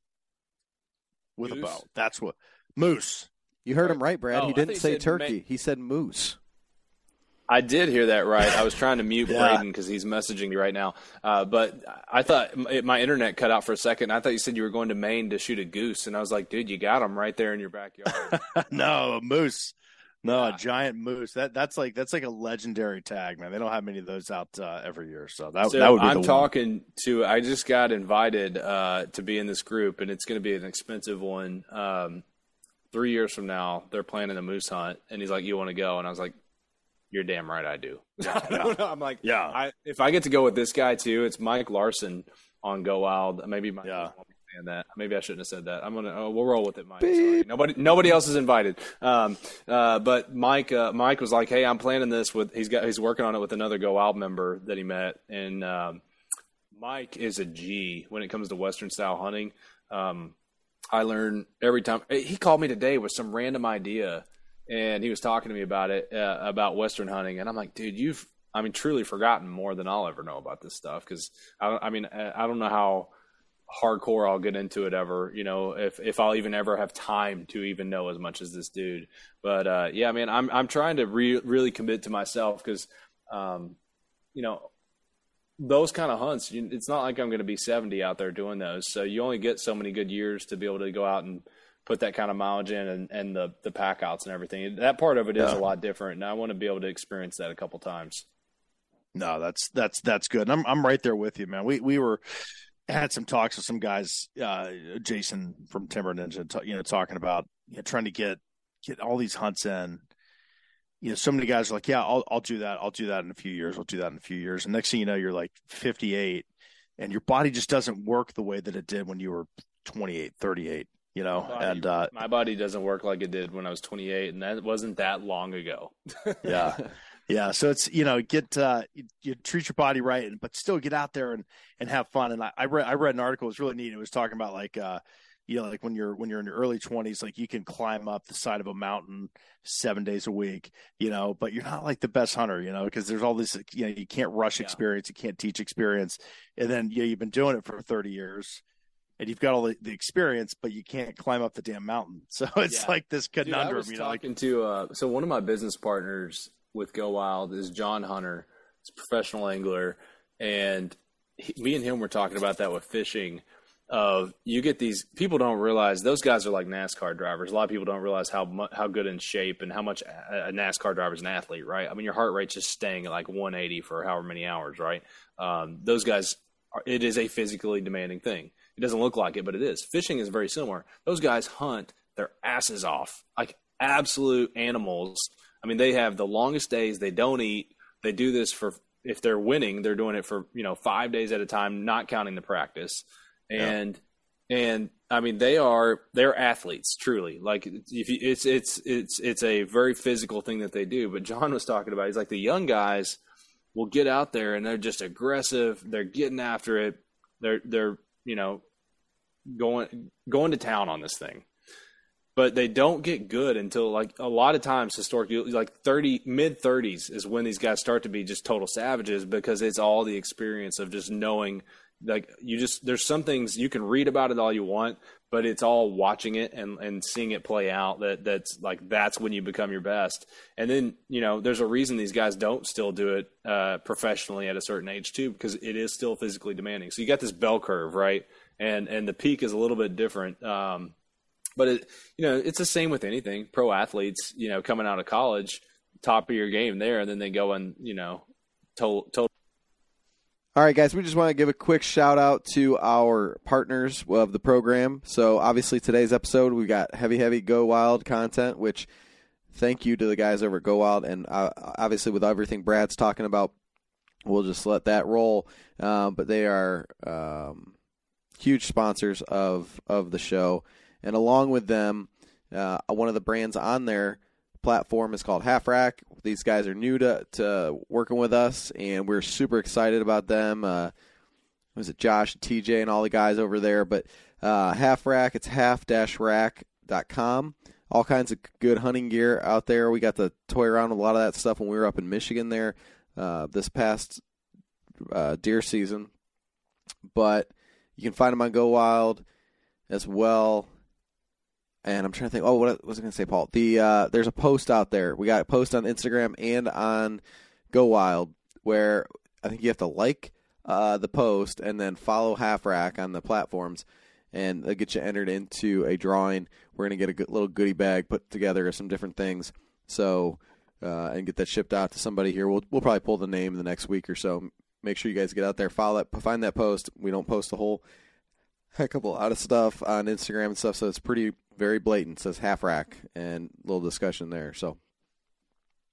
with a Moose? bow. That's what moose. You heard him right, Brad. Oh, he didn't thought say turkey. ma- he said moose. I did hear that right. I was trying to mute Yeah. Braden because he's messaging me right now. Uh, but I thought my internet cut out for a second. I thought you said you were going to Maine to shoot a goose. And I was like, dude, you got him right there in your backyard. no, a moose. No, a giant moose. That that's like that's like a legendary tag, man. They don't have many of those out uh, every year, so that So that would be I'm talking to. I just got invited uh, to be in this group, and it's going to be an expensive one. Um, three years from now, they're planning a moose hunt, and he's like, "You want to go?" And I was like, "You're damn right, I do." I don't know. I'm like, Yeah. I, if I get to go with this guy too, it's Mike Larson on Go Wild. Maybe Mike Yeah. saying that. Maybe I shouldn't have said that. I'm gonna. Oh, we'll roll with it, Mike. Nobody. Nobody else is invited. Um, uh, but Mike. Uh, Mike was like, "Hey, I'm planning this with. He's got. He's working on it with another Go Wild member that he met, and um, Mike is a G when it comes to Western style hunting. Um, I learn every time. He called me today with some random idea, and he was talking to me about it uh, about Western hunting, and I'm like, dude, you've I mean truly forgotten more than I'll ever know about this stuff because I, I mean I I don't know how hardcore I'll get into it ever. You know, if if I'll even ever have time to even know as much as this dude. But uh, yeah, man, I'm I'm trying to re- really commit to myself because, um, you know, those kind of hunts. You, it's not like I'm going to be 70 out there doing those. So you only get so many good years to be able to go out and put that kind of mileage in and, and the the pack outs and everything. That part of it is Yeah. a lot different, and I want to be able to experience that a couple times. No, that's that's that's good. And I'm I'm right there with you, man. We we were had some talks with some guys, uh, Jason from Timber Ninja, you know, talking about you know, trying to get get all these hunts in. You know, so many guys are like, "Yeah, I'll I'll do that. I'll do that in a few years. I'll do that in a few years." And next thing you know, you're like 58, and your body just doesn't work the way that it did when you were 28, 38. You know, Body- and uh, my body doesn't work like it did when I was 28, and that wasn't that long ago. yeah yeah so it's you know get uh you, you treat your body right and but still get out there and and have fun and I, I read i read an article it was really neat it was talking about like uh you know like when you're when you're in your early 20s like you can climb up the side of a mountain seven days a week you know but you're not like the best hunter you know because there's all this you know you can't rush Yeah. experience you can't teach experience and then you know, you've been doing it for 30 years and you've got all the, the experience but you can't climb up the damn mountain so it's Yeah. like this Dude, I conundrum was you know like talking to uh, so one of my business partners with Go Wild is John Hunter. He's a professional angler, and he, me and him were talking about that with fishing. Of you get these people don't realize those guys are like NASCAR drivers. A lot of people don't realize how mu- how good in shape and how much a NASCAR driver is an athlete, right? I mean, your heart rate's just staying at like 180 for however many hours, right? Um, those guys, are, it is a physically demanding thing. It doesn't look like it, but it is. Fishing is very similar. Those guys hunt their asses off, like absolute animals. I mean, they have the longest days. They don't eat. They do this for if they're winning, they're doing it for you know five days at a time, not counting the practice. And and I mean, they are they're athletes truly. Like if you, it's it's it's it's a very physical thing that they do. But John was talking about. He's like the young guys will get out there and they're just aggressive. They're getting after it. They're they're you know going going to town on this thing but they don't get good until like a lot of times historically like 30 mid 30s is when these guys start to be just total savages because it's all the experience of just knowing like you just there's some things you can read about it all you want but it's all watching it and and seeing it play out that that's like that's when you become your best. And then you know there's a reason these guys don't still do it uh, professionally at a certain age too because it is still physically demanding. So you got this bell curve right? And and the peak is a little bit different um, but it, you know, it's the same with anything. Pro athletes, you know, coming out of college, top of your game there, and then they go and you know, total, total All right, guys, we just want to give a quick shout out to our partners of the program. So, obviously, today's episode, we've got heavy, heavy Go Wild content, which thank you to the guys over at Go Wild. And uh, obviously, with everything Brad's talking about, we'll just let that roll. Um, but they are um, huge sponsors of, of the show. And along with them, uh, one of the brands on their platform is called Half Rack. These guys are new to, to working with us, and we're super excited about them. Uh, was it Josh, TJ, and all the guys over there? But uh, Half Rack, it's half-rack.com. All kinds of good hunting gear out there. We got to toy around with a lot of that stuff when we were up in Michigan there uh, this past uh, deer season. But you can find them on Go Wild as well and I'm trying to think. Oh, what was I going to say, Paul? The uh, there's a post out there. We got a post on Instagram and on Go Wild where I think you have to like uh, the post and then follow Half Rack on the platforms, and they'll get you entered into a drawing. We're going to get a little goodie bag put together of some different things So uh, and get that shipped out to somebody here. We'll we'll probably pull the name in the next week or so. Make sure you guys get out there, follow find that post. We don't post the whole a lot of stuff on Instagram and stuff, so it's pretty very blatant. It says half rack and little discussion there. So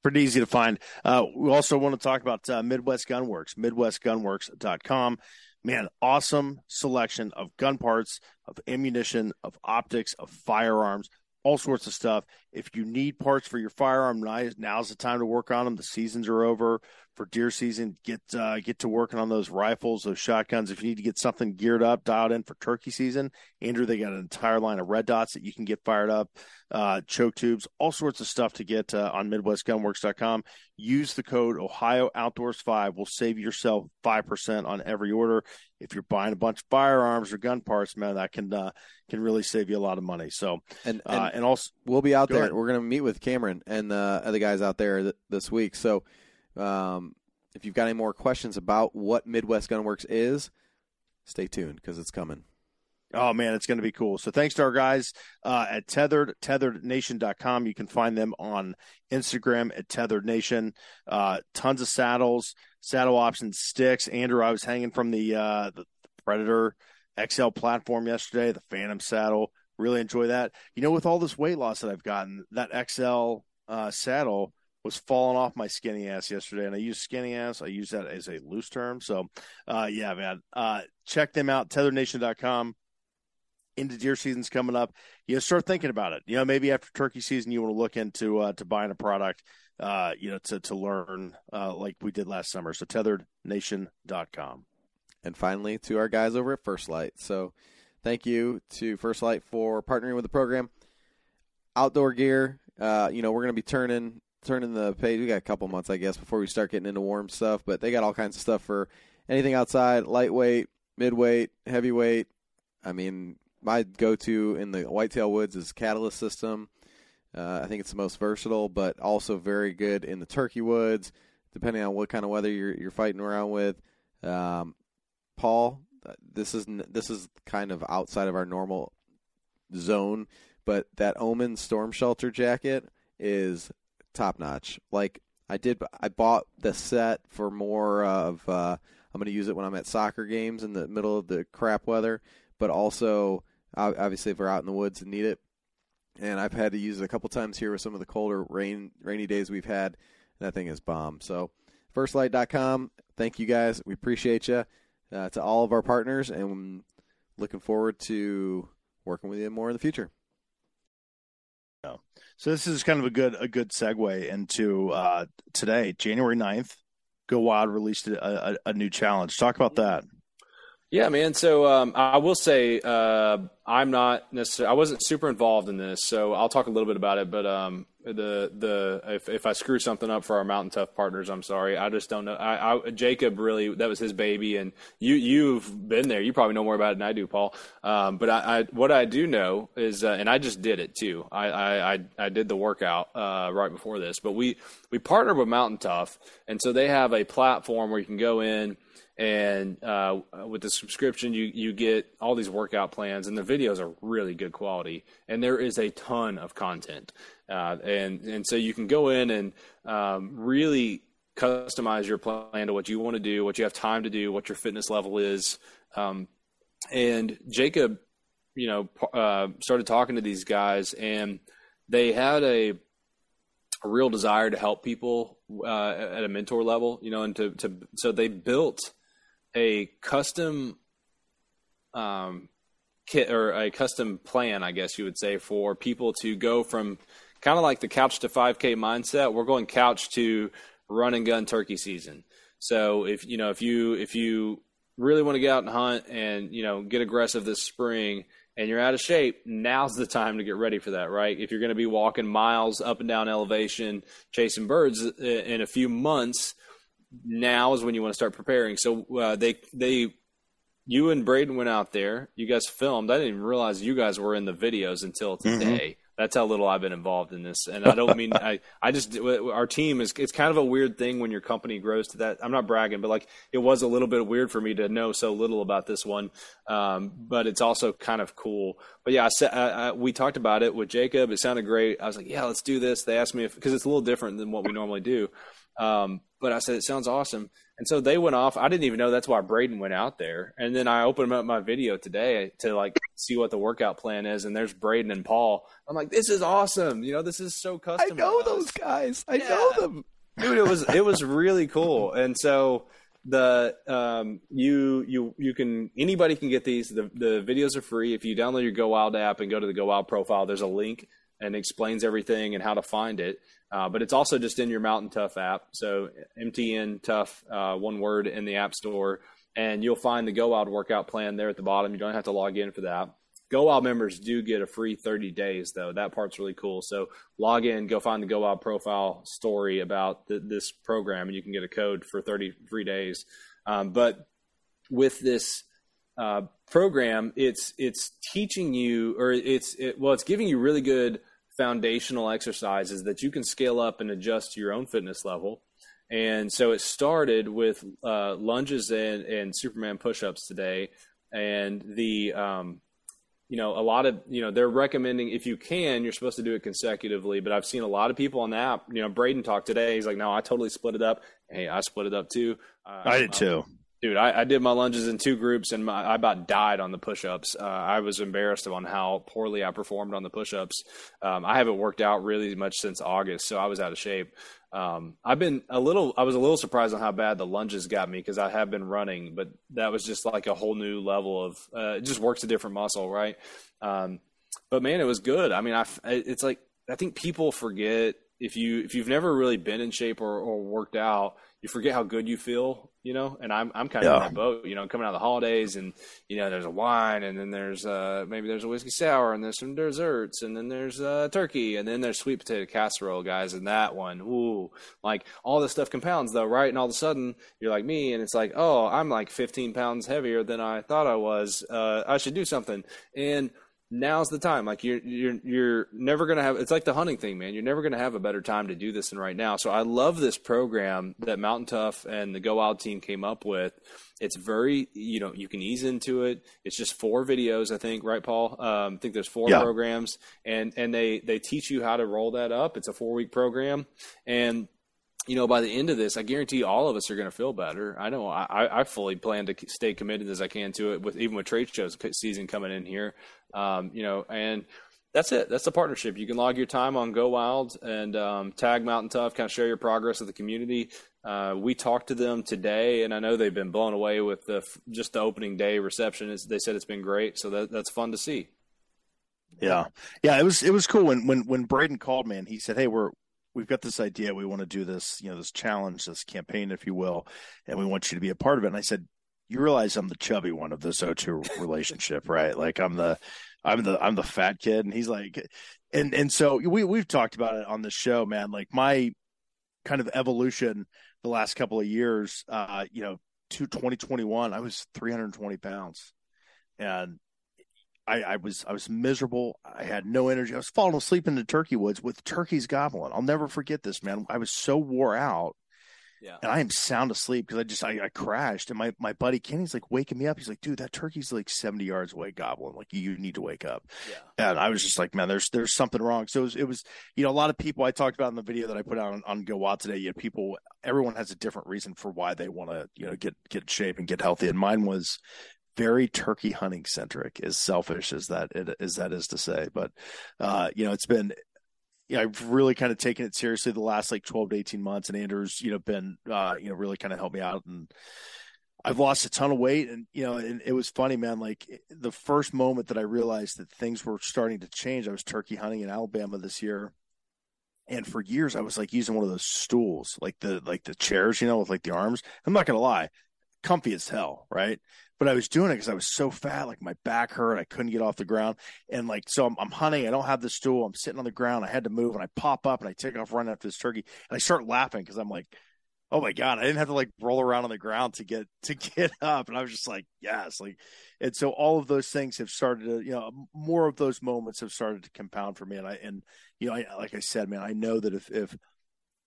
pretty easy to find. Uh, we also want to talk about uh, Midwest Gunworks, MidwestGunworks.com. Man, awesome selection of gun parts, of ammunition, of optics, of firearms, all sorts of stuff. If you need parts for your firearm, now's the time to work on them. The seasons are over for deer season. Get uh, get to working on those rifles, those shotguns. If you need to get something geared up, dialed in for turkey season, Andrew, they got an entire line of red dots that you can get fired up, uh, choke tubes, all sorts of stuff to get uh, on MidwestGunworks.com. Use the code Ohio Outdoors Five. Will save yourself five percent on every order. If you're buying a bunch of firearms or gun parts, man, that can uh, can really save you a lot of money. So and uh, and, and also we'll be out there. Ahead. We're going to meet with Cameron and the other guys out there th- this week. So um, if you've got any more questions about what Midwest Gunworks is, stay tuned because it's coming. Oh man, it's going to be cool. So thanks to our guys uh, at Tethered, tetherednation.com. You can find them on Instagram at Tethered Nation. Uh, tons of saddles, saddle options, sticks. Andrew, I was hanging from the, uh, the Predator XL platform yesterday, the Phantom saddle. Really enjoy that. You know, with all this weight loss that I've gotten, that XL uh, saddle was falling off my skinny ass yesterday, and I use skinny ass. I use that as a loose term. So, uh, yeah, man, uh, check them out. TetheredNation.com. Into deer season's coming up. You know, start thinking about it. You know, maybe after turkey season, you want to look into uh, to buying a product. Uh, you know, to to learn uh, like we did last summer. So, TetheredNation.com. And finally, to our guys over at First Lite. So, thank you to First Lite for partnering with the program. Outdoor gear. Uh, you know, we're going to be turning turning the page. We got a couple months, I guess, before we start getting into warm stuff. But they got all kinds of stuff for anything outside, lightweight, midweight, heavyweight. I mean, my go-to in the whitetail woods is Catalyst system. Uh, I think it's the most versatile, but also very good in the turkey woods, depending on what kind of weather you're you're fighting around with. Um, Paul, this is this is kind of outside of our normal zone, but that Omen Storm Shelter jacket is top notch. Like I did, I bought the set for more of. Uh, I'm going to use it when I'm at soccer games in the middle of the crap weather, but also obviously if we're out in the woods and need it. And I've had to use it a couple times here with some of the colder rain rainy days we've had. That thing is bomb. So firstlite.com. Thank you guys. We appreciate you. Uh, to all of our partners, and looking forward to working with you more in the future. So this is kind of a good a good segue into uh, today, January 9th. Go Wild released a, a, a, new challenge. Talk about that. Yeah, man. So um, I will say uh, I'm not necessarily. I wasn't super involved in this, so I'll talk a little bit about it. But um, the the if if I screw something up for our Mountain Tough partners, I'm sorry. I just don't know. I, I Jacob really that was his baby, and you you've been there. You probably know more about it than I do, Paul. Um, but I, I, what I do know is, uh, and I just did it too. I I I, did the workout uh, right before this, but we we partnered with Mountain Tough, and so they have a platform where you can go in and uh, with the subscription you you get all these workout plans and the videos are really good quality. And there is a ton of content. Uh, and and so you can go in and um, really customize your plan to what you want to do what you have time to do what your fitness level is. Um, and jacob you know uh, started talking to these guys and they had a a real desire to help people uh, at a mentor level, you know, and to, to so they built a custom um, kit or a custom plan, I guess you would say, for people to go from kind of like the couch to 5K mindset. We're going couch to run and gun turkey season. So if you know if you if you really want to get out and hunt and you know get aggressive this spring and you're out of shape, now's the time to get ready for that, right? If you're going to be walking miles up and down elevation chasing birds uh, in a few months, now is when you want to start preparing. So uh, they they you and Braden went out there. You guys filmed. I didn't even realize you guys were in the videos until mm-hmm. today. That's how little I've been involved in this, and I don't mean I. I just our team is. It's kind of a weird thing when your company grows to that. I'm not bragging, but like it was a little bit weird for me to know so little about this one. Um, but it's also kind of cool. But yeah, I said I, we talked about it with Jacob. It sounded great. I was like, yeah, let's do this. They asked me if because it's a little different than what we normally do. Um, but I said it sounds awesome. And so they went off. I didn't even know that's why Braden went out there. And then I opened up my video today to like see what the workout plan is. And there's Braden and Paul. I'm like, this is awesome. You know, this is so custom. I know those guys. I yeah. know them. Dude, it was it was really cool. And so the um you you you can anybody can get these. The the videos are free. If you download your Go Wild app and go to the Go Wild profile, there's a link and explains everything and how to find it. Uh, but it's also just in your Mountain Tough app. So MTN Tough, uh, one word in the App Store, and you'll find the Go Wild workout plan there at the bottom. You don't have to log in for that. Go Wild members do get a free 30 days though. That part's really cool. So log in, go find the Go Wild profile story about this program, and you can get a code for 30 free days. Um, but with this uh, program, it's it's teaching you, or it's it, well, it's giving you really good foundational exercises that you can scale up and adjust to your own fitness level. And so it started with uh, lunges and, and Superman push-ups today, and the um, you know a lot of you know they're recommending if you can you're supposed to do it consecutively. But I've seen a lot of people on the app. You know, Braden talked today. He's like, no, I totally split it up. Hey, I split it up too. Uh, I did too. Dude, I, I, did my lunges in two groups and my, I about died on the push-ups. Uh, I was embarrassed on how poorly I performed on the push-ups. Um, I haven't worked out really much since August, so I was out of shape. Um, I've been a little, I was a little surprised on how bad the lunges got me because I have been running, but that was just like a whole new level of, uh, it just works a different muscle, right? Um, but man, it was good. I mean, I, it's like, I think people forget if you, if you've never really been in shape or, or worked out, you forget how good you feel, you know. And I'm I'm kind of yeah. in that boat, you know. Coming out of the holidays, and you know, there's a wine, and then there's uh maybe there's a whiskey sour, and there's some desserts, and then there's uh turkey, and then there's sweet potato casserole, guys, and that one, ooh, like all this stuff compounds though, right? And all of a sudden you're like me, and it's like, oh, I'm like 15 pounds heavier than I thought I was. Uh, I should do something, and now's the time. Like you're you're you're never gonna have. It's like the hunting thing, man. You're never gonna have a better time to do this than right now. So I love this program that Mountain Tough and the Go Wild team came up with. It's very you know you can ease into it. It's just four videos, I think, right, Paul? Um, I think there's four yeah. programs, and and they they teach you how to roll that up. It's a four week program, and you know, by the end of this, I guarantee all of us are going to feel better. I know I, I fully plan to stay committed as I can to it with even with trade shows season coming in here. Um, you know, and that's it. That's the partnership. You can log your time on Go Wild and um, tag Mountain Tough, kind of share your progress with the community. Uh, we talked to them today, and I know they've been blown away with the just the opening day reception. It's, they said it's been great, so that, that's fun to see. Yeah, yeah, it was it was cool when when when Braden called me and he said, "Hey, we're we've got this idea. We want to do this, you know, this challenge, this campaign, if you will, and we want you to be a part of it." And I said, "You realize I'm the chubby one of this O2 relationship, right? Like I'm the I'm the I'm the fat kid." And he's like, and and so we we've talked about it on the show, man. Like my kind of evolution the last couple of years, uh, you know, to 2021, I was 320 pounds, and I, I, was I was miserable. I had no energy. I was falling asleep in the turkey woods with turkeys gobbling. I'll never forget this, man. I was so wore out. Yeah. And I am sound asleep because I just I, I, crashed. And my, my buddy Kenny's like waking me up. He's like, dude, that turkey's like 70 yards away gobbling. Like you need to wake up. Yeah. And I was just like, man, there's there's something wrong. So it was, it was you know, a lot of people I talked about in the video that I put out on, on Go Wild today, you know, people everyone has a different reason for why they want to, you know, get get shape and get healthy. And mine was very turkey hunting centric, as selfish as that as that is to say. But uh, you know, it's been you know, I've really kind of taken it seriously the last like 12 to 18 months and Andrew's, you know, been, uh, you know, really kind of helped me out and I've lost a ton of weight and, you know, and it was funny, man, like the first moment that I realized that things were starting to change, I was turkey hunting in Alabama this year. And for years I was like using one of those stools, like the, like the chairs, you know, with like the arms. I'm not to lie, comfy as hell. Right but I was doing it because I was so fat, like my back hurt, I couldn't get off the ground, and like so I'm, I'm, hunting, I don't have the stool, I'm sitting on the ground, I had to move, and I pop up and I take off running after this turkey, and I start laughing because I'm like, oh my god, I didn't have to like roll around on the ground to get to get up, and I was just like, yes, like, and so all of those things have started to, you know, more of those moments have started to compound for me, and I and you know, I, like I said, man, I know that if if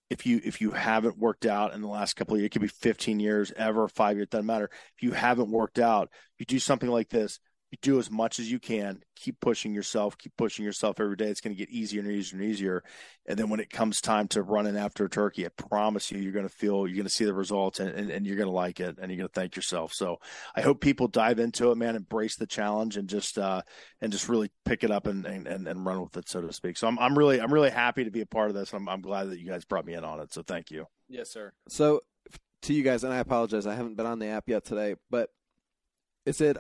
if you if you haven't worked out in the last couple of years, it could be 15 years, ever, five years, doesn't matter. If you haven't worked out, you do something like this, do as much as you can. Keep pushing yourself. Keep pushing yourself every day. It's going to get easier and easier and easier. And then when it comes time to running after a turkey i promise you you're going to feel you're going to see the results and, and, and you're going to like it and you're going to thank yourself. So i hope people dive into it man embrace the challenge and just uh and just really pick it up and and, and run with it so to speak. So i'm, I'm really i'm really happy to be a part of this. I'm, I'm glad that you guys brought me in on it. So thank you. Yes sir. So to you guys and i apologize i haven't been on the app yet today but is it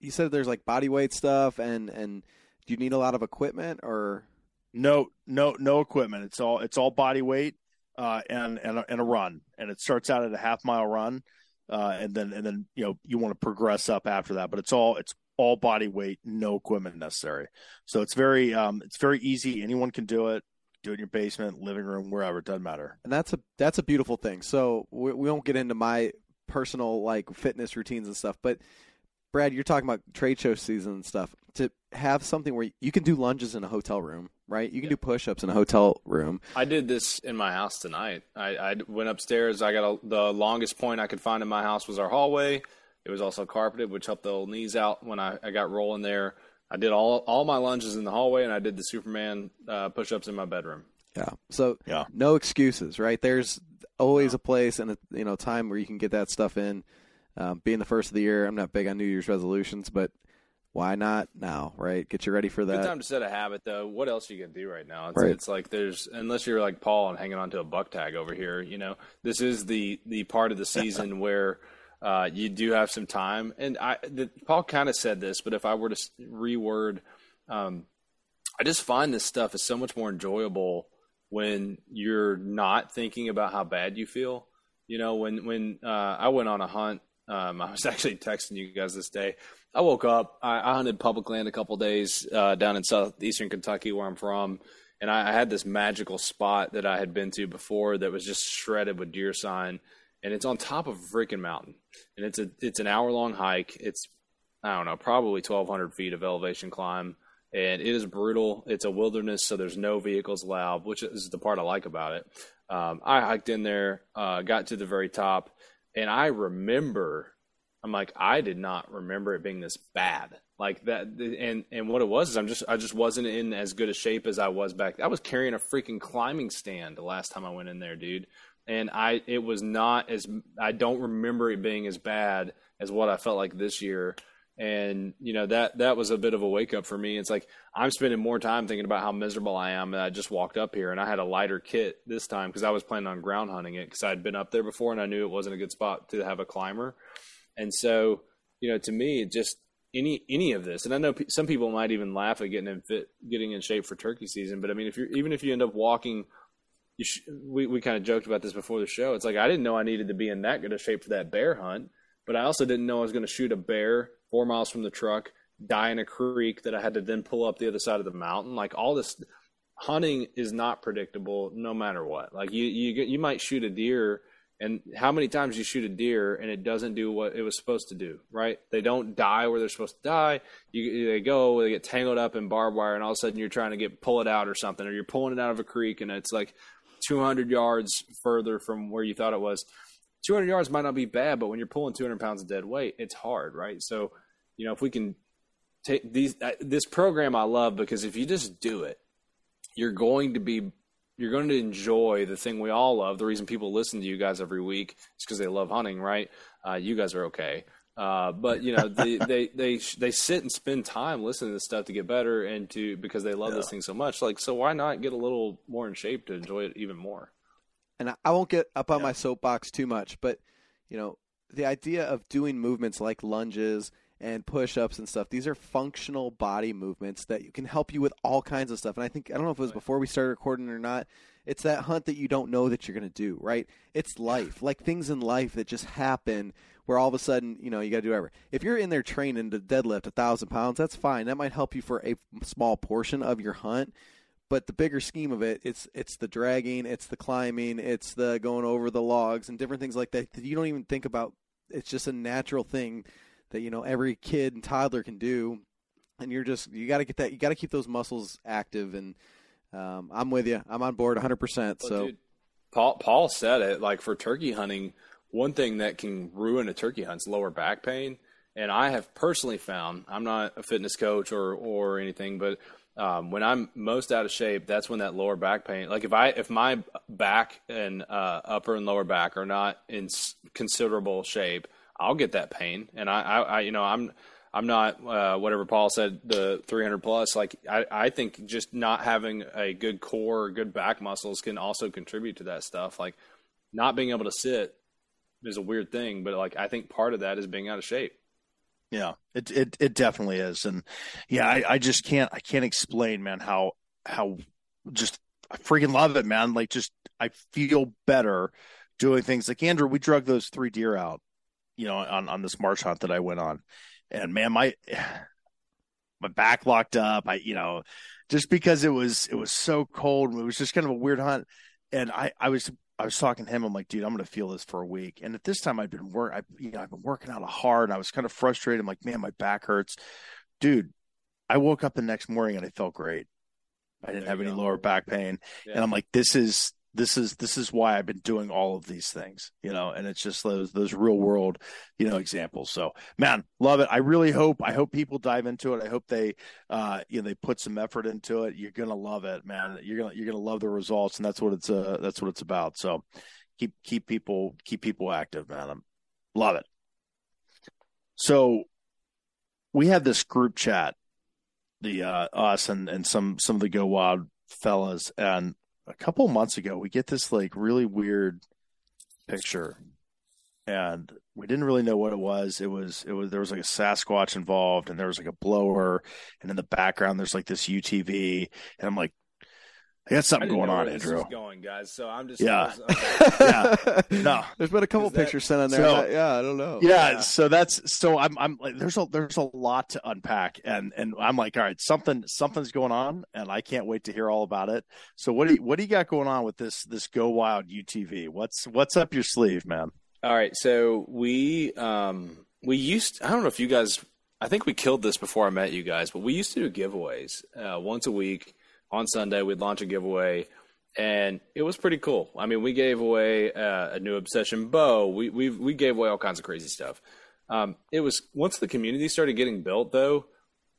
you said there's like body weight stuff and and do you need a lot of equipment or? No no no equipment. It's all it's all body weight uh, and and a, and a run. And it starts out at a half mile run uh, and then and then you know you want to progress up after that. But it's all it's all body weight no equipment necessary. So it's very um it's very easy. Anyone can do it. Do it in your basement living room wherever. It doesn't matter. And that's a that's a beautiful thing. So we, we won't get into my personal like fitness routines and stuff but Brad, you're talking about trade show season and stuff. To have something where you can do lunges in a hotel room, right? You can yeah. do push-ups in a hotel room. I did this in my house tonight. I, I went upstairs. I got a, the longest point I could find in my house was our hallway. It was also carpeted, which helped the old knees out when I, I got rolling there. I did all all my lunges in the hallway, and I did the Superman uh, push-ups in my bedroom. Yeah. So yeah. no excuses, right? There's always a place and a you know time where you can get that stuff in. Um, being the first of the year, I'm not big on New Year's resolutions, but why not now, right? Get you ready for that. Good time to set a habit, though. What else are you gonna do right now? It's, right. it's like there's unless you're like Paul and hanging on to a buck tag over here. You know, this is the the part of the season where uh, you do have some time. And I, the, Paul kind of said this, but if I were to reword, um, I just find this stuff is so much more enjoyable when you're not thinking about how bad you feel. You know, when when uh, I went on a hunt um, I was actually texting you guys this day. I woke up. I, I hunted public land a couple days uh, down in southeastern Kentucky, where I'm from, and I, I, had this magical spot that I had been to before that was just shredded with deer sign, and it's on top of a freaking mountain, and it's a it's an hour long hike. It's I don't know, probably 1,200 feet of elevation climb, and it is brutal. It's a wilderness, so there's no vehicles allowed, which is the part I like about it. Um, I hiked in there, uh, got to the very top and I remember, I'm like, I did not remember it being this bad. Like that, and and what it was is I'm just I just wasn't in as good a shape as I was back. I was carrying a freaking climbing stand the last time I went in there, dude. And I it was not as I don't remember it being as bad as what I felt like this year and you know that that was a bit of a wake up for me. It's like i'm spending more time thinking about how miserable i am and i just walked up here and i had a lighter kit this time because i was planning on ground hunting it because i'd been up there before and i knew it wasn't a good spot to have a climber. And so you know to me just any any of this and i know p- some people might even laugh at getting in fit getting in shape for turkey season but i mean if you're even if you end up walking sh- we, we kind of joked about this before the show. It's like i didn't know i needed to be in that good of shape for that bear hunt but i also didn't know i was going to shoot a bear four miles from the truck, die in a creek that I had to then pull up the other side of the mountain. Like all this hunting is not predictable no matter what. Like you you you might shoot a deer and how many times you shoot a deer and it doesn't do what it was supposed to do, right? They don't die where they're supposed to die. You, they go, they get tangled up in barbed wire, and all of a sudden you're trying to get pull it out or something, or you're pulling it out of a creek, and it's like 200 yards further from where you thought it was. 200 yards might not be bad, but when you're pulling 200 pounds of dead weight, it's hard, right? So, you know, if we can take these, uh, this program I love because if you just do it, you're going to be, you're going to enjoy the thing we all love. The reason people listen to you guys every week is because they love hunting, right? Uh, you guys are okay. Uh, but you know they, they they they sit and spend time listening to this stuff to get better and to because they love yeah. this thing so much. Like, so why not get a little more in shape to enjoy it even more? And I won't get up on yeah. my soapbox too much, but you know, the idea of doing movements like lunges and push-ups and stuff. These are functional body movements that can help you with all kinds of stuff. And I think I don't know if it was before we started recording or not. It's that hunt that you don't know that you're going to do, right? It's life, like things in life that just happen where all of a sudden, you know, you got to do whatever. If you're in there training to deadlift a thousand pounds, that's fine. That might help you for a small portion of your hunt but the bigger scheme of it, it's it's the dragging, it's the climbing, it's the going over the logs and different things like that that you don't even think about. It's just a natural thing that you know every kid and toddler can do, and you're just you got to get that you got to keep those muscles active. And um, I'm with you. I'm on board 100. percent So dude, Paul Paul said it like for turkey hunting. One thing that can ruin a turkey hunt is lower back pain. And I have personally found I'm not a fitness coach or or anything, but um, when I'm most out of shape, that's when that lower back pain. Like if I if my back and uh, upper and lower back are not in considerable shape, I'll get that pain. And I, I, I you know, I'm I'm not uh, whatever Paul said the 300 plus. Like I, I think just not having a good core, or good back muscles can also contribute to that stuff. Like not being able to sit is a weird thing, but like I think part of that is being out of shape. Yeah, it it it definitely is, and yeah, I, I just can't I can't explain, man, how how just I freaking love it, man. Like just I feel better doing things like Andrew. We drug those three deer out, you know, on on this marsh hunt that I went on, and man, my my back locked up. I you know, just because it was it was so cold, it was just kind of a weird hunt, and I I was I was talking to him. I'm like, dude, I'm going to feel this for a week. And at this time, I'd been work, I, you know, I've been working out of hard. And I was kind of frustrated. I'm like, man, my back hurts, dude. I woke up the next morning and I felt great. I didn't have any go. lower back pain, yeah. and I'm like, this is this is this is why I've been doing all of these things, you know, and it's just those those real world, you know, examples. So, man, love it. I really hope I hope people dive into it. I hope they uh you know they put some effort into it. You're gonna love it, man. You're gonna you're gonna love the results, and that's what it's uh that's what it's about. So, keep keep people keep people active, man. I'm, love it. So, we have this group chat, the uh us and and some some of the Go Wild fellas, and a couple months ago, we get this like really weird picture, and we didn't really know what it was. It was it was there was like a Sasquatch involved, and there was like a blower, and in the background there's like this UTV, and I'm like, I got something going on, Andrew. going, guys. So I'm just yeah, yeah. No, there's been a couple pictures sent on there. So, yeah, I don't know. Yeah, yeah, so that's so I'm I'm like there's a there's a lot to unpack, and and I'm like, all right, something something's going on, and I can't wait to hear all about it. So what do you what do you got going on with this this Go Wild UTV? What's what's up your sleeve, man? All right, so we um we used I don't know if you guys I think we killed this before I met you guys, but we used to do giveaways uh, once a week on Sunday. We'd launch a giveaway, and it was pretty cool. I mean, we gave away uh, a new obsession bow. We we we gave away all kinds of crazy stuff. Um, it was once the community started getting built, though,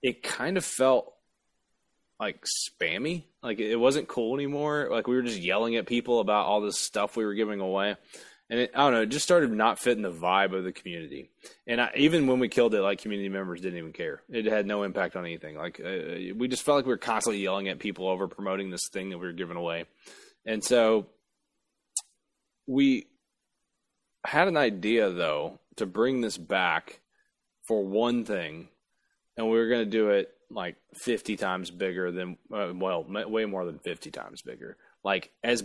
it kind of felt like spammy. Like it wasn't cool anymore. Like we were just yelling at people about all this stuff we were giving away and it, I don't know, it just started not fitting the vibe of the community. And I, even when we killed it, like community members didn't even care. It had no impact on anything. Like uh, we just felt like we were constantly yelling at people over promoting this thing that we were giving away. And so we had an idea though to bring this back for one thing, and we were going to do it like 50 times bigger than uh, well, way more than 50 times bigger. Like as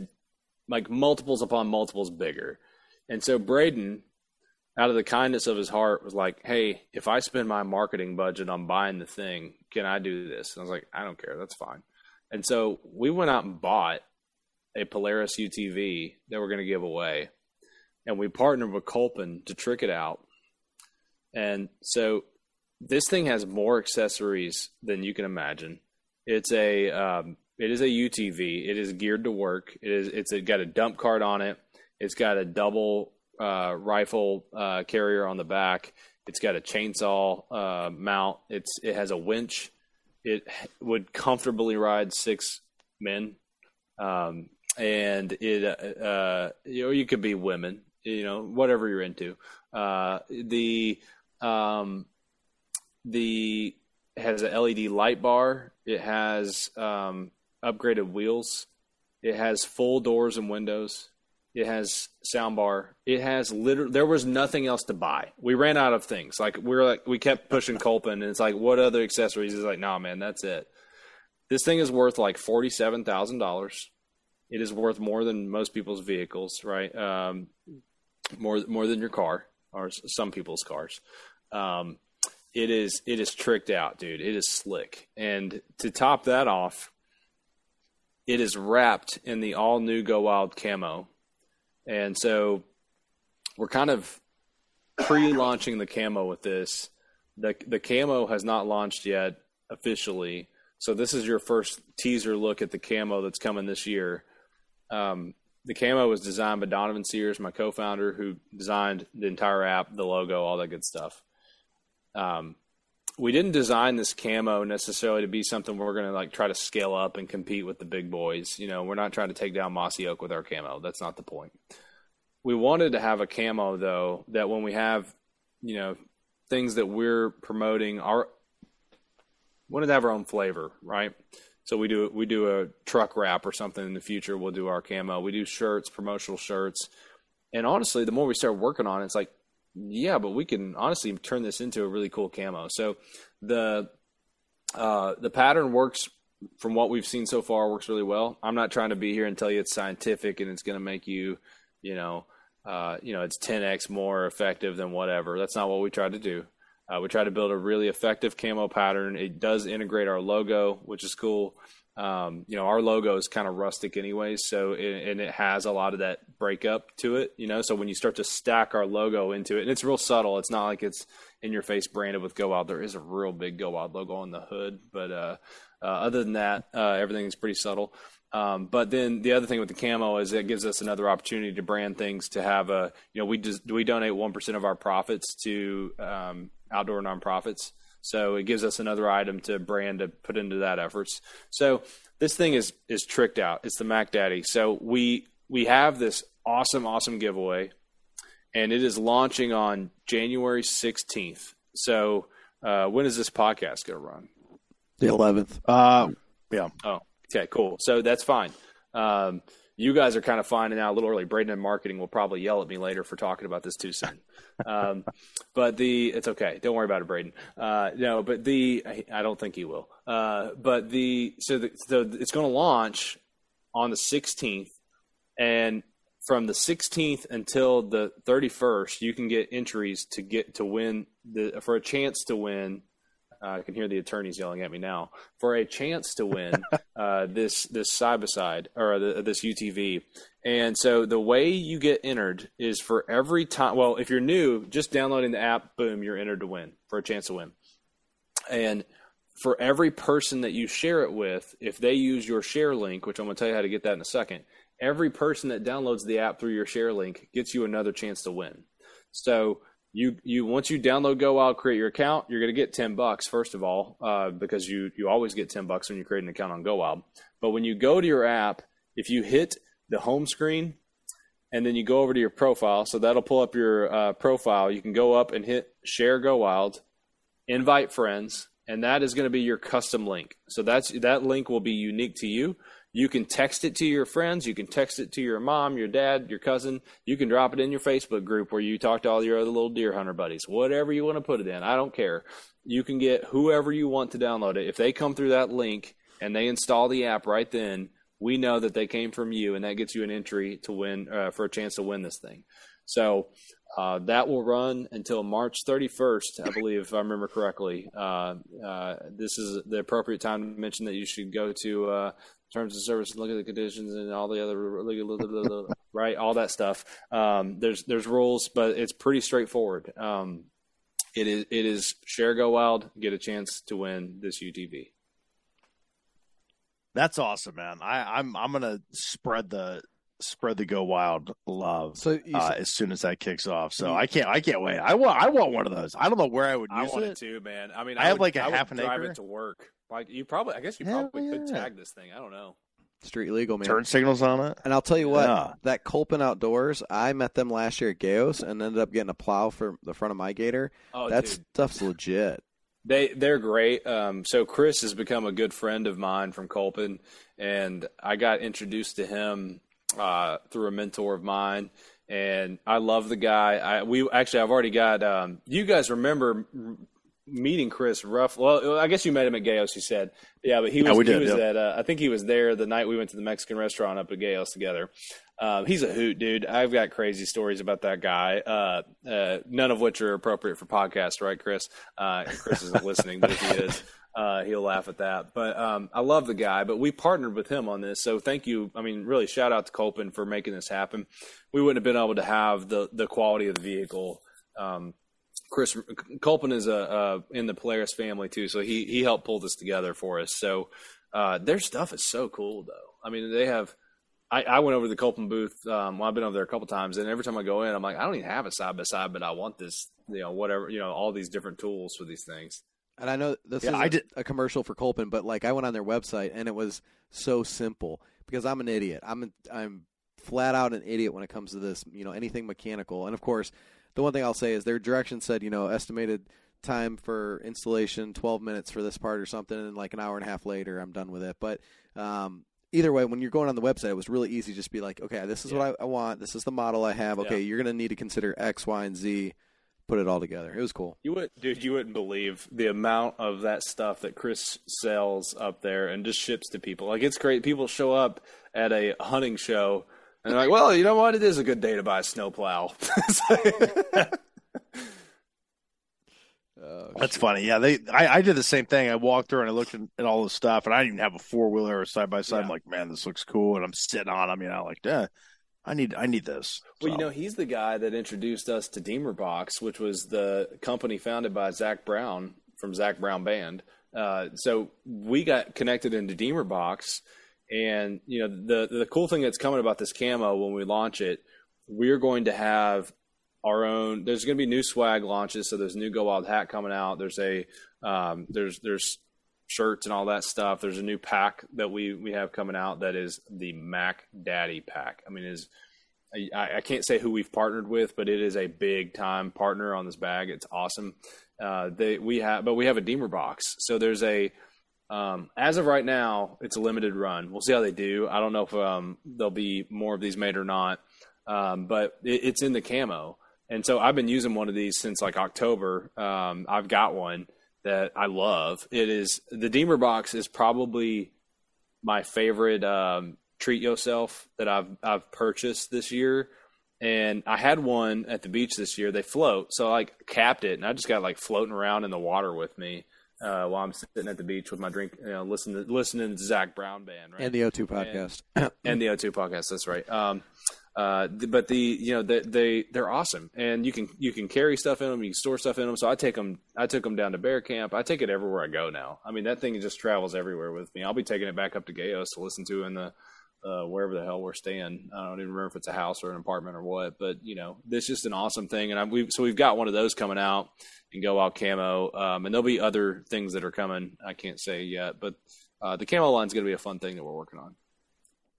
like multiples upon multiples bigger and so Braden, out of the kindness of his heart, was like, "Hey, if I spend my marketing budget on buying the thing, can I do this?" And I was like, "I don't care. That's fine." And so we went out and bought a Polaris UTV that we're going to give away, and we partnered with Kolpin to trick it out. And so this thing has more accessories than you can imagine. It's a um, it is a UTV. It is geared to work. It is it's got a dump cart on it. It's got a double uh, rifle uh, carrier on the back. It's got a chainsaw uh, mount. It's it has a winch. It would comfortably ride six men, um, and it uh, uh, you know you could be women, you know whatever you're into. Uh, the um, the has a LED light bar. It has um, upgraded wheels. It has full doors and windows. It has soundbar. It has literally. There was nothing else to buy. We ran out of things. Like we are like we kept pushing Kolpin, and it's like, what other accessories? It's like, nah, man, that's it. This thing is worth like forty seven thousand dollars. It is worth more than most people's vehicles, right? Um, more more than your car or some people's cars. Um, it is it is tricked out, dude. It is slick. And to top that off, it is wrapped in the all new Go Wild camo, and so we're kind of pre-launching the camo with this. the The camo has not launched yet officially, so this is your first teaser look at the camo that's coming this year. Um, the camo was designed by Donovan Sears, my co-founder, who designed the entire app, the logo, all that good stuff. Um, we didn't design this camo necessarily to be something we're going to like try to scale up and compete with the big boys. You know, we're not trying to take down Mossy Oak with our camo. That's not the point. We wanted to have a camo though that when we have, you know, things that we're promoting, our wanted to have our own flavor, right? So we do we do a truck wrap or something in the future. We'll do our camo. We do shirts, promotional shirts. And honestly, the more we start working on it, it's like, yeah, but we can honestly turn this into a really cool camo. So the uh, the pattern works from what we've seen so far works really well. I'm not trying to be here and tell you it's scientific and it's going to make you, you know, uh, you know, it's 10x more effective than whatever. That's not what we try to do. Uh, we try to build a really effective camo pattern. It does integrate our logo, which is cool. Um, you know, our logo is kind of rustic anyway, so it, and it has a lot of that breakup to it. You know, so when you start to stack our logo into it, and it's real subtle. It's not like it's in your face branded with Go Wild. There is a real big Go Wild logo on the hood, but uh, uh, other than that, uh, everything is pretty subtle. Um, but then the other thing with the camo is it gives us another opportunity to brand things to have a you know we just do we donate one percent of our profits to um, outdoor nonprofits. So it gives us another item to brand to put into that efforts. So this thing is is tricked out. It's the Mac Daddy. So we we have this awesome awesome giveaway, and it is launching on January sixteenth. So uh, when is this podcast going to run? The eleventh. Uh, yeah. Oh, okay, cool. So that's fine. Um, you guys are kind of finding out a little early. Braden in marketing will probably yell at me later for talking about this too soon. Um, but the it's okay. Don't worry about it, Braden. Uh, no, but the I, don't think he will. Uh, but the so the, so it's going to launch on the 16th, and from the 16th until the 31st, you can get entries to get to win the for a chance to win uh, I can hear the attorneys yelling at me now for a chance to win uh, this this side by side or the, this UTV. And so the way you get entered is for every time. Well, if you're new, just downloading the app, boom, you're entered to win for a chance to win. And for every person that you share it with, if they use your share link, which I'm going to tell you how to get that in a second, every person that downloads the app through your share link gets you another chance to win. So you you once you download Go Wild, create your account, you're going to get ten bucks first of all, uh, because you you always get ten bucks when you create an account on Go Wild. But when you go to your app, if you hit the home screen and then you go over to your profile, so that'll pull up your uh, profile. You can go up and hit Share Go Wild, invite friends, and that is going to be your custom link. So that's that link will be unique to you. You can text it to your friends. You can text it to your mom, your dad, your cousin. You can drop it in your Facebook group where you talk to all your other little deer hunter buddies. Whatever you want to put it in, I don't care. You can get whoever you want to download it. If they come through that link and they install the app right then, we know that they came from you, and that gets you an entry to win uh, for a chance to win this thing. So uh, that will run until March 31st, I believe, if I remember correctly. Uh, uh, this is the appropriate time to mention that you should go to uh, terms of service and look at the conditions and all the other right all that stuff. Um, there's there's rules but it's pretty straightforward. Um, it is it is share go wild get a chance to win this utv that's awesome man. I i'm i'm gonna spread the spread the go wild love so uh, as soon as that kicks off so i can't i can't wait i want i want one of those i don't know where i would use I want it. it too man i mean i, I have would, like a I half an drive acre it to work like you probably, I guess you Hell probably could yeah. tag this thing. I don't know. Street legal, man. turn signals on it And I'll tell you what, Yeah. that Kolpin Outdoors, I met them last year at GAOS and ended up getting a plow for the front of my Gator. Oh, that dude. stuff's legit. They they're great. Um, so Chris has become a good friend of mine from Kolpin, and I got introduced to him uh, through a mentor of mine, and I love the guy. I we actually I've already got. Um, you guys remember meeting Chris rough? Well, I guess you met him at GAOS. You said, yeah, but he was Yeah, we he did, was yeah. at. Uh, I think he was there the night we went to the Mexican restaurant up at GAOS together. Um, he's a hoot, dude. I've got crazy stories about that guy. Uh, uh, none of which are appropriate for podcast, right, Chris? Uh, Chris isn't listening, but if he is, uh, he'll laugh at that. But um, I love the guy. But we partnered with him on this, so thank you. I mean, really, shout out to Kolpin for making this happen. We wouldn't have been able to have the the quality of the vehicle. Um, Chris Kolpin is a, uh, in the Polaris family too, so he he helped pull this together for us. So uh, their stuff is so cool, though. I mean, they have. I, I went over to the Kolpin booth. Um, well, I've been over there a couple times, and every time I go in, I'm like, I don't even have a side by side, but I want this. You know, whatever. You know, all these different tools for these things. And I know this Yeah, is I a, did- a commercial for Kolpin, but like I went on their website and it was so simple because I'm an idiot. I'm I'm flat out an idiot when it comes to this. You know, anything mechanical. And of course, the one thing I'll say is their direction said, you know, estimated time for installation 12 minutes for this part or something, and like an hour and a half later, I'm done with it. But um, either way, when you're going on the website, it was really easy. to Just be like, okay, this is what I, I want. This is the model I have. Okay, you're going to need to consider X, Y, and Z. Put it all together. It was cool. You would, dude, you wouldn't believe the amount of that stuff that Chris sells up there and just ships to people. Like it's great. People show up at a hunting show and they're like, "Well, you know what? It is a good day to buy a snowplow." Oh, That's funny. Yeah, they. I, I did the same thing. I walked through and I looked at, at all the stuff, and I didn't even have a four wheeler or side by side. I'm like, man, this looks cool, and I'm sitting on them. You know, like, yeah, I need, I need this. Well, you know, he's the guy that introduced us to DemerBox, which was the company founded by Zac Brown from Zac Brown Band. Uh, so we got connected into DemerBox, and you know, the the cool thing that's coming about this camo when we launch it, we're going to have our own. There's going to be new swag launches. So there's a new Go Wild hat coming out. There's a um, there's there's shirts and all that stuff. There's a new pack that we we have coming out that is the Mac Daddy pack. I mean, is I, I can't say who we've partnered with, but it is a big time partner on this bag. It's awesome. Uh, they we have, but we have a DemerBox. So there's a um, as of right now, it's a limited run. We'll see how they do. I don't know if um, there'll be more of these made or not, um, but it, it's in the camo. And so I've been using one of these since like October. Um, I've got one that I love. It is the DemerBox is probably my favorite um, treat yourself that I've I've purchased this year. And I had one at the beach this year. They float, so I like capped it, and I just got like floating around in the water with me uh, while I'm sitting at the beach with my drink, you know, listening to, listening to Zac Brown band, right? And the O2 podcast. and the O2 podcast. That's right. Um, uh, but the you know they, they they're awesome, and you can you can carry stuff in them, you can store stuff in them. So I take them, I took them down to bear camp. I take it everywhere I go now. I mean that thing just travels everywhere with me. I'll be taking it back up to GAOS to listen to in the uh, wherever the hell we're staying. I don't even remember if it's a house or an apartment or what. But you know, this is just an awesome thing, and I, we so we've got one of those coming out and go out camo, um, and there'll be other things that are coming. I can't say yet, but uh, the camo line is going to be a fun thing that we're working on.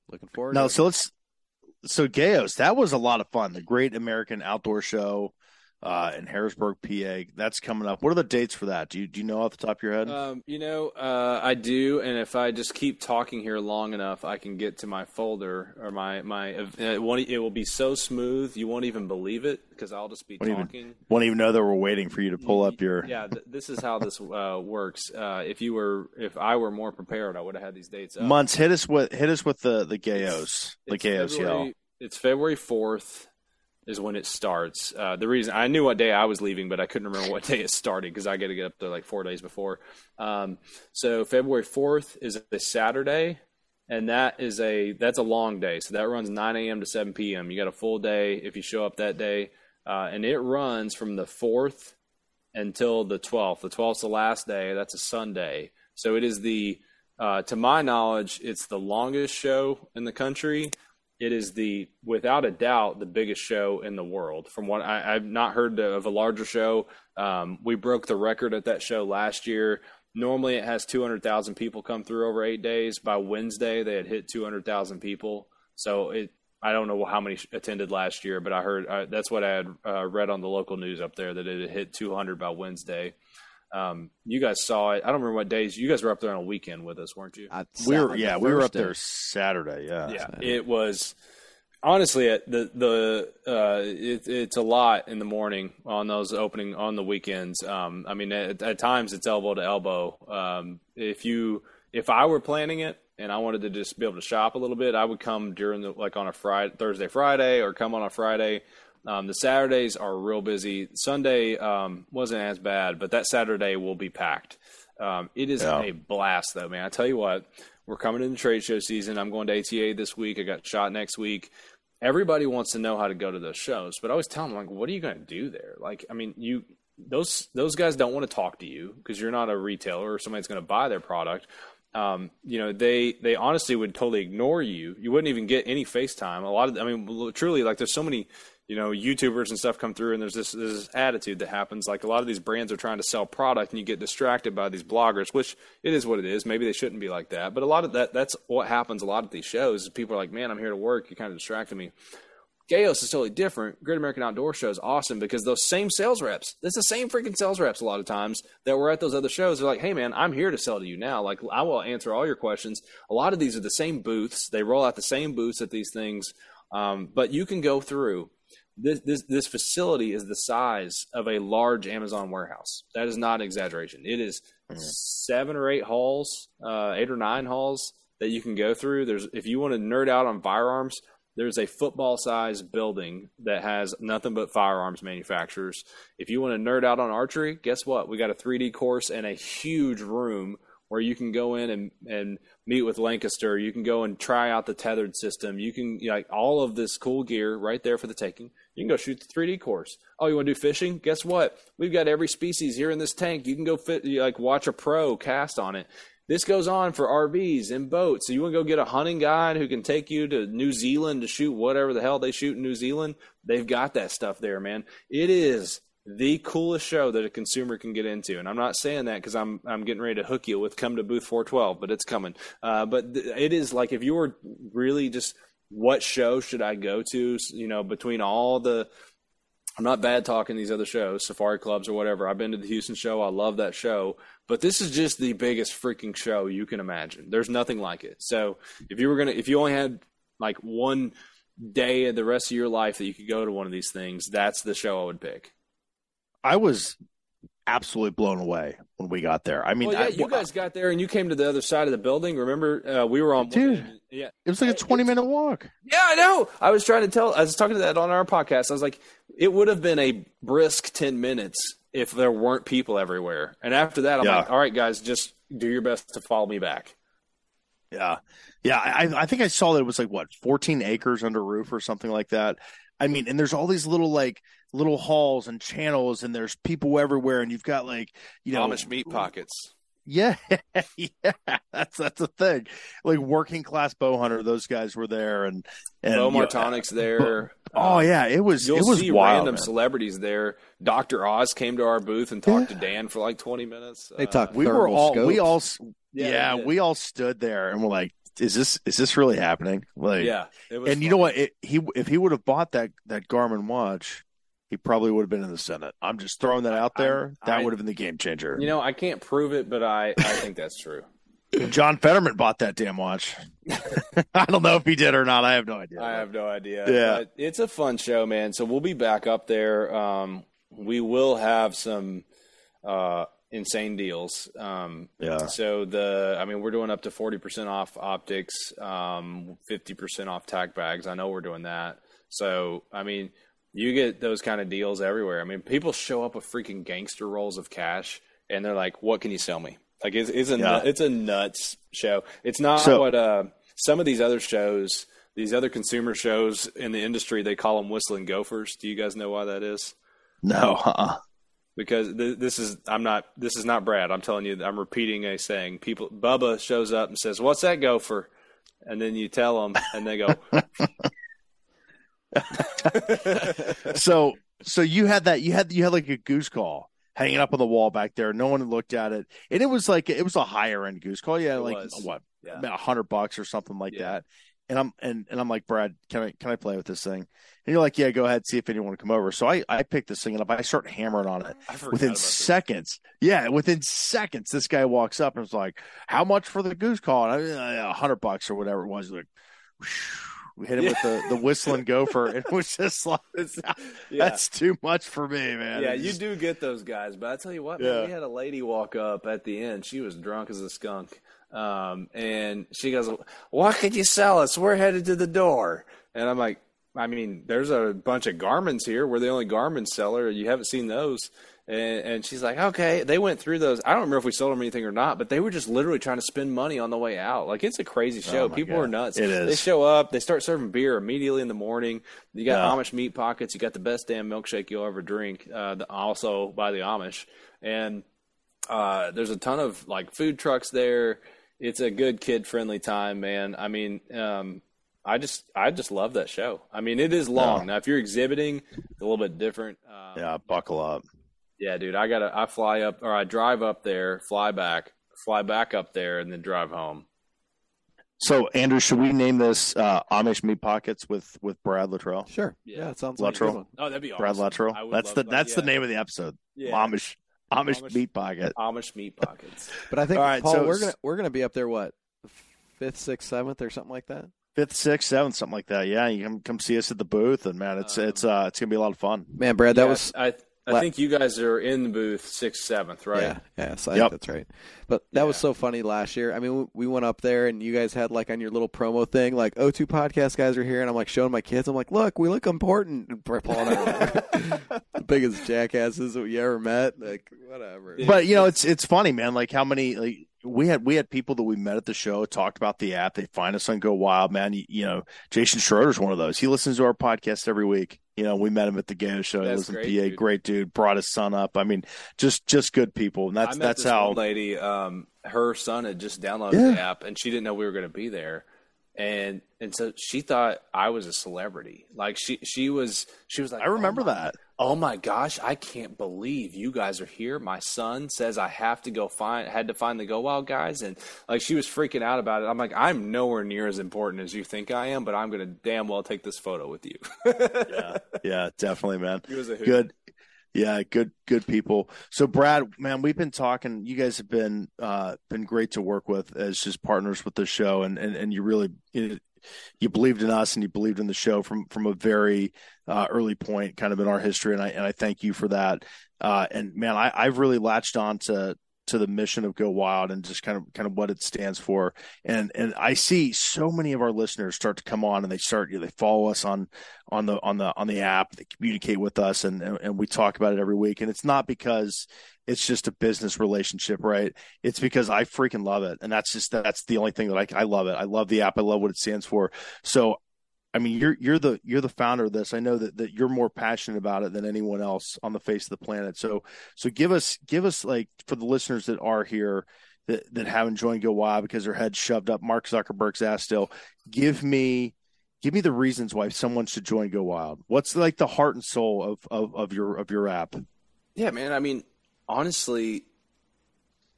Looking forward. no, to so let's. So GAOS, that was a lot of fun. The Great American Outdoor Show uh, in Harrisburg, PA. That's coming up. What are the dates for that? Do you do you know off the top of your head? Um, you know, uh, I do, and if I just keep talking here long enough, I can get to my folder or my my. Uh, it, won't, it will be so smooth you won't even believe it because I'll just be Won't even- talking. Won't even know that we're waiting for you to pull up your. Yeah, th- this is how this uh, works. Uh, if you were, if I were more prepared, I would have had these dates up. Months hit us with hit us with the the GAOS, the It's GAOS. February- It's February fourth is when it starts. Uh, the reason I knew what day I was leaving, but I couldn't remember what day it started because I got to get up there like four days before. Um, so February fourth is a Saturday, and that is a that's a long day. So that runs nine a.m. to seven p.m. You got a full day if you show up that day, uh, and it runs from the fourth until the 12th. The 12th is the last day. That's a Sunday. So it is the, uh, to my knowledge, it's the longest show in the country. It is the, without a doubt, the biggest show in the world. From what I, I've not heard of a larger show. Um, we broke the record at that show last year. Normally, it has 200,000 people come through over eight days. By Wednesday, they had hit 200,000 people. So it, I don't know how many attended last year, but I heard uh, that's what I had uh, read on the local news up there that it had hit 200 by Wednesday. Um, you guys saw it. I don't remember what days you guys were up there on a weekend with us, weren't you? I We were yeah, the we were first up there. Saturday. Yeah, yeah, it was honestly it- the the uh, it, it's a lot in the morning on those opening on the weekends. Um, I mean, at, at times it's elbow to elbow. Um, if you if I were planning it and I wanted to just be able to shop a little bit, I would come during the like on a Friday, Thursday, Friday, or come on a Friday. Um, the Saturdays are real busy. Sunday um, wasn't as bad, but that Saturday will be packed. Um, it is Yeah. a blast, though, man. I tell you what, we're coming into trade show season. I'm going to ATA this week. I got shot next week. Everybody wants to know how to go to those shows, but I always tell them, like, what are you going to do there? Like, I mean, you those those guys don't want to talk to you because you're not a retailer or somebody that's going to buy their product. Um, you know, they they honestly would totally ignore you. You wouldn't even get any FaceTime. A lot of, I mean, truly, like, there's so many you know YouTubers and stuff come through, and there's this, this attitude that happens. Like a lot of these brands are trying to sell product, and you get distracted by these bloggers, which it is what it is. Maybe they shouldn't be like that, but a lot of that that's what happens. A lot of these shows people are like, "Man, I'm here to work. You're kind of distracted me." GAOS is totally different. Great American Outdoor Show is awesome because those same sales reps, it's the same freaking sales reps a lot of times that were at those other shows. They're like, hey man, I'm here to sell to you now. Like, I will answer all your questions. A lot of these are the same booths. They roll out the same booths at these things. Um, but you can go through. This, this this facility is the size of a large Amazon warehouse. That is not an exaggeration. It is seven or eight halls, uh, eight or nine halls that you can go through. There's if you want to nerd out on firearms, there's a football size building that has nothing but firearms manufacturers. If you want to nerd out on archery, guess what? We got a 3D course and a huge room where you can go in and, and meet with Lancaster. You can go and try out the tethered system. You can you know, like all of this cool gear right there for the taking. You can go shoot the 3D course. Oh, you want to do fishing? Guess what? We've got every species here in this tank. You can go fit like watch a pro cast on it. This goes on for RVs and boats. So you want to go get a hunting guide who can take you to New Zealand to shoot whatever the hell they shoot in New Zealand? They've got that stuff there, man. It is the coolest show that a consumer can get into, and I'm not saying that because I'm I'm getting ready to hook you with come to booth 412, but it's coming. Uh, but th- it is like if you were really just what show should I go to? You know, between all the I'm not bad talking these other shows, safari clubs or whatever. I've been to the Houston show. I love that show. But this is just the biggest freaking show you can imagine. There's nothing like it. So if you were gonna if you only had like one day of the rest of your life that you could go to one of these things, that's the show I would pick. I was absolutely blown away when we got there. I mean, well, yeah, I- you guys got there and you came to the other side of the building. Remember, uh, we were on. Dude. yeah, it was like a It's- 20 minute walk. Yeah, I know. I was trying to tell. I was talking to that on our podcast. I was like, it would have been a brisk ten minutes if there weren't people everywhere. And after that, I'm Yeah. like, all right, guys, just do your best to follow me back. Yeah. Yeah. I, I think I saw that it was like what, 14 acres under roof or something like that. I mean, and there's all these little like little halls and channels, and there's people everywhere, and you've got like, you know, Amish meat pockets. Yeah, yeah, that's that's a thing. Like working class bow hunter, those guys were there, and and Bo you know, Martonic's there. oh Uh, yeah, it was You'll it was see wild. random man. celebrities there. Dr. Oz came to our booth and talked to Dan for like 20 minutes. They Uh, we were thermal all we all Yeah, yeah, we all stood there and we're like, is this is this really happening? Like, Yeah. It was and you know what? It, he if he would have bought that that Garmin watch, he probably would have been in the Senate. I'm just throwing that out there. I- that I- would have been the game changer. You know, I can't prove it, but I, I think that's true. John Fetterman bought that damn watch. I don't know if he did or not. I have no idea. I have no idea. Yeah. But it's a fun show, man. So we'll be back up there. Um, we will have some uh, insane deals. Um, Yeah. So the, I mean, we're doing up to forty percent off optics, um, fifty percent off tack bags. I know we're doing that. So I mean, you get those kind of deals everywhere. I mean, people show up with freaking gangster rolls of cash, and they're like, "What can you sell me?" Like it's, it's a Yeah. it's a nuts show. It's not So- what uh, some of these other shows, these other consumer shows in the industry, they call them whistling gophers. Do you guys know why that is? No. Uh-uh. because th- this is I'm not this is not Brad. I'm telling you, I'm repeating a saying. People, Bubba shows up and says, "What's that gopher?" And then you tell them, and they go, so so you had that you had you had like a goose call hanging up on the wall back there. No one looked at it, and it was like it was a higher end goose call. Yeah, It like was. what "Yeah, a hundred bucks or something like Yeah. that. And I'm and, and I'm like Brad, can I can I play with this thing? And you're like, yeah, go ahead, see if anyone will come over. So I I pick this thing up. I start hammering on it. Within about this." seconds, yeah, within seconds, this guy walks up and is like, "How much for the goose call?" And I, uh, a hundred bucks or whatever it was. Like, we hit him with the the whistling gopher, and it was just like, yeah. that's too much for me, man. Yeah, you do get those guys, but I tell you what, man, we had a lady walk up at the end. She was drunk as a skunk, um, and she goes, "What could you sell us? We're headed to the door." And I'm like, "I mean, there's a bunch of Garmins here. We're the only Garmin seller. You haven't seen those." And, and she's like, okay. They went through those. I don't remember if we sold them anything or not, but they were just literally trying to spend money on the way out. Like it's a crazy show. Oh People God. are nuts. It is. They show up. They start serving beer immediately in the morning. You got Yeah. Amish meat pockets. You got the best damn milkshake you'll ever drink. Uh, the, also by the Amish. And uh, there's a ton of like food trucks there. It's a good kid friendly time, man. I mean, um, I just I just love that show. I mean, it is long. Yeah. Now, if you're exhibiting, it's a little bit different. Um, Yeah, buckle up. Yeah, dude. I gotta I fly up or I drive up there, fly back, fly back up there, and then drive home. So, Andrew, should we name this uh, Amish Meat Pockets with with Brad Luttrell? Sure. Yeah. Yeah, it sounds like a good Luttrell. one. Oh, that'd be awesome. Brad Luttrell. I would That's the that. that's the name of the episode. Yeah. Amish Amish Amish- Meat Pocket. Amish meat pockets. But I think All right, Paul, so we're gonna we're gonna be up there what fifth, sixth, seventh, or something like that. Fifth, sixth, seventh, something like that. Yeah, you come come see us at the booth, and man, it's Um, it's uh it's gonna be a lot of fun. Man, Brad, that Yeah, was I I la- think you guys are in the booth sixth, seventh, right? Yeah, yeah, so I Yep. think that's right. But that was so funny last year. I mean, we- we went up there and you guys had like on your little promo thing, like O2 podcast guys are here, and I'm like showing my kids. I'm like, look, we look important. And Paul and I the biggest jackasses that you ever met. Like, whatever. But you know, it's it's funny, man. Like how many like we had we had people that we met at the show talked about the app. They find us on Go Wild, man. You, you know, Jason Schroeder's one of those. He listens to our podcast every week. You know, we met him at the Go show. He That's lives in great, PA. dude. Great dude. Brought his son up. I mean, just just good people. And that's that's this how. lady. Um, her son had just downloaded Yeah. the app, and she didn't know we were going to be there, and and so she thought I was a celebrity. Like she she was she was like, I remember "Oh that. Oh my gosh, I can't believe you guys are here. My son says I have to go find had to find the Go Wild guys and like she was freaking out about it. I'm like, I'm nowhere near as important as you think I am, but I'm gonna damn well take this photo with you. yeah, yeah, definitely, man. He was a. Good. Yeah, good, good people. So, Brad, man, we've been talking. You guys have been uh, been great to work with as just partners with the show, and and, and you really you, believed in us and you believed in the show from from a very uh, early point, kind of in our history, and I and I thank you for that. Uh, and man, I, I've really latched on to to the mission of Go Wild and just kind of kind of what it stands for. And and I see so many of our listeners start to come on and they start you know, they follow us on on the on the on the app, they communicate with us and, and and we talk about it every week. And it's not because it's just a business relationship, right? It's because I freaking love it. And that's just that's the only thing that I I love it. I love the app. I love what it stands for. So I mean, you're you're the you're the founder of this. I know that, that you're more passionate about it than anyone else on the face of the planet. So so give us give us like for the listeners that are here that that haven't joined Go Wild because their heads shoved up Mark Zuckerberg's ass still. Give me give me the reasons why someone should join Go Wild. What's like the heart and soul of of, of your of your app? Yeah, man. I mean, honestly,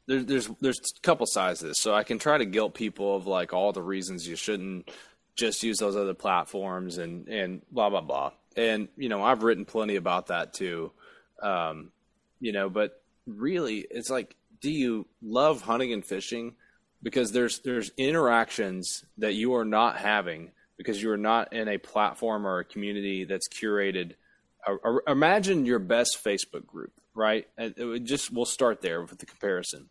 there, there's there's a couple sides to this. So I can try to guilt people of like all the reasons you shouldn't just use those other platforms and and blah blah blah. And you know, I've written plenty about that too. Um, you know, but really, it's like, do you love hunting and fishing? Because there's there's interactions that you are not having because you are not in a platform or a community that's curated or imagine your best Facebook group, right? Would just we'll start there with the comparison.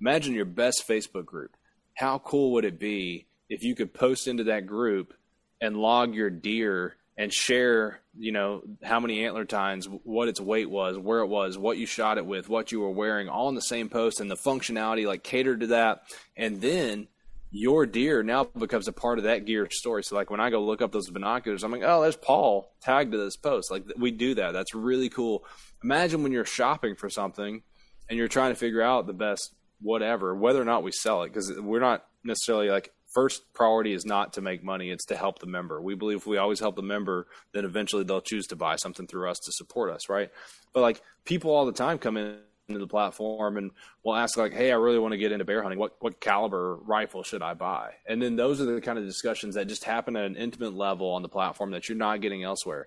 Imagine your best Facebook group. How cool would it be if you could post into that group and log your deer and share, you know, how many antler tines, what its weight was, where it was, what you shot it with, what you were wearing, all in the same post, and the functionality like catered to that, and then your deer now becomes a part of that gear story. So like when I go look up those binoculars, I'm like, oh, there's Paul tagged to this post. Like we do that. That's really cool. Imagine when you're shopping for something and you're trying to figure out the best whatever, whether or not we sell it, because we're not necessarily like first priority is not to make money; it's to help the member. We believe if we always help the member, then eventually they'll choose to buy something through us to support us, right? But like people all the time come in into the platform and will ask like, "Hey, I really want to get into bear hunting. What what caliber rifle should I buy?" And then those are the kind of discussions that just happen at an intimate level on the platform that you're not getting elsewhere.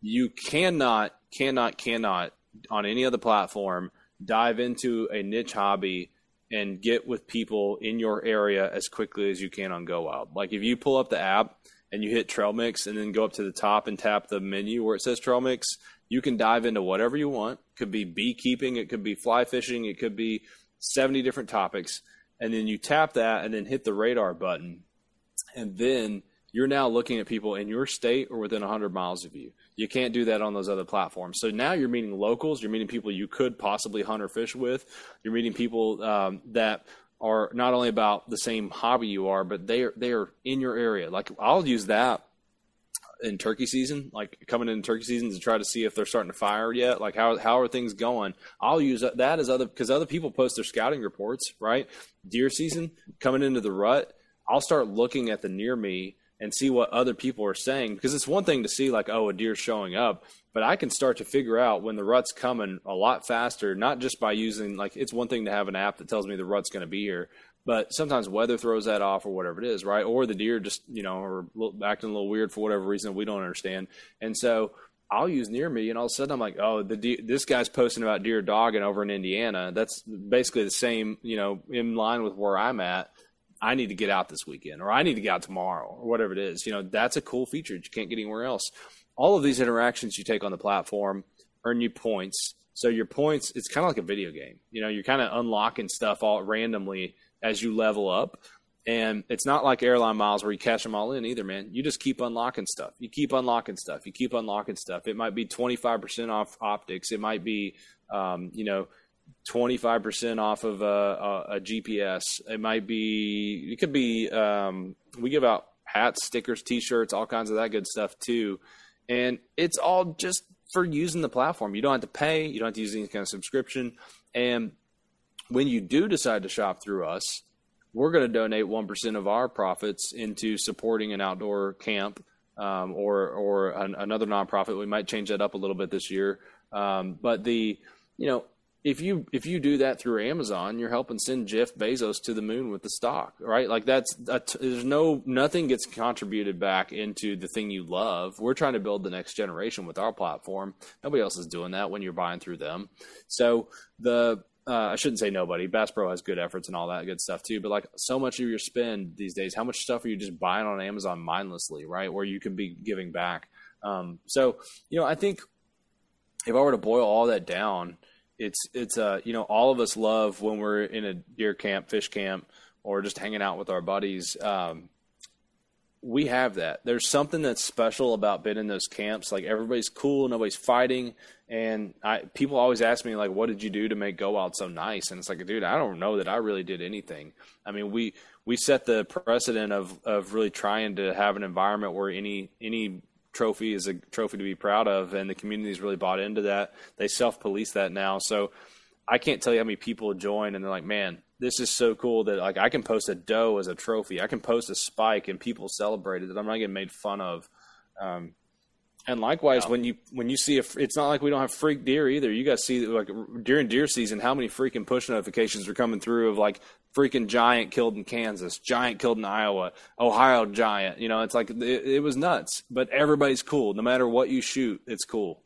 You cannot, cannot, cannot on any other platform dive into a niche hobby and get with people in your area as quickly as you can on Go Wild. Like if you pull up the app and you hit Trail Mix and then go up to the top and tap the menu where it says Trail Mix, you can dive into whatever you want. Could be beekeeping, it could be fly fishing, it could be 70 different topics. And then you tap that and then hit the radar button. And then you're now looking at people in your state or within 100 miles of you. You can't do that on those other platforms. So now you're meeting locals. You're meeting people you could possibly hunt or fish with. You're meeting people um, that are not only about the same hobby you are, but they are they are in your area. Like I'll use that in turkey season, like coming in turkey season to try to see if they're starting to fire yet. Like how how are things going? I'll use that as other because other people post their scouting reports, right? Deer season coming into the rut, I'll start looking at the near me and see what other people are saying because it's one thing to see like oh a deer showing up, but I can start to figure out when the rut's coming a lot faster, not just by using like it's one thing to have an app that tells me the rut's going to be here, but sometimes weather throws that off or whatever it is, right? Or the deer just, you know, are acting a little weird for whatever reason we don't understand. And so I'll use near me, and all of a sudden I'm like, oh, the de- this guy's posting about deer dogging over in Indiana. That's basically the same, you know, in line with where I'm at. I need to get out this weekend, or I need to get out tomorrow, or whatever it is. You know, that's a cool feature that you can't get anywhere else. All of these interactions you take on the platform earn you points. So your points, it's kind of like a video game. You know, you're kind of unlocking stuff all randomly as you level up. And it's not like airline miles where you cash them all in either, man. You just keep unlocking stuff. You keep unlocking stuff. You keep unlocking stuff. It might be 25% off optics. It might be, um, you know, 25% off of a, a, a, GPS. It might be, it could be, um, we give out hats, stickers, t shirts, all kinds of that good stuff too. And it's all just for using the platform. You don't have to pay, you don't have to use any kind of subscription. And when you do decide to shop through us, we're going to donate 1% of our profits into supporting an outdoor camp um, or, or an, another nonprofit. We might change that up a little bit this year. Um, but the, you know, if you if you do that through Amazon, you're helping send Jeff Bezos to the moon with the stock, right? Like that's there's no nothing gets contributed back into the thing you love. We're trying to build the next generation with our platform. Nobody else is doing that when you're buying through them. So the uh, I shouldn't say nobody. Bass Pro has good efforts and all that good stuff too. But like so much of your spend these days, how much stuff are you just buying on Amazon mindlessly, right? Where you can be giving back. Um, so you know, I think if I were to boil all that down, it's it's uh you know all of us love when we're in a deer camp, fish camp, or just hanging out with our buddies. Um, we have that. There's something that's special about being in those camps. Like everybody's cool, nobody's fighting, and I people always ask me like, "What did you do to make Go Wild so nice?" And it's like, dude, I don't know that I really did anything. I mean, we we set the precedent of of really trying to have an environment where any any trophy is a trophy to be proud of, and the community's really bought into that. They self police that now, so I can't tell you how many people join and they're like, "Man, this is so cool that like I can post a doe as a trophy. I can post a spike and people celebrate it. That I'm not getting made fun of. Um, and likewise, yeah. when you when you see a, it's not like we don't have freak deer either. You guys see like during deer season, how many freaking push notifications are coming through of like freaking giant killed in Kansas, giant killed in Iowa, Ohio giant. You know, it's like it, it was nuts. But everybody's cool, no matter what you shoot. It's cool.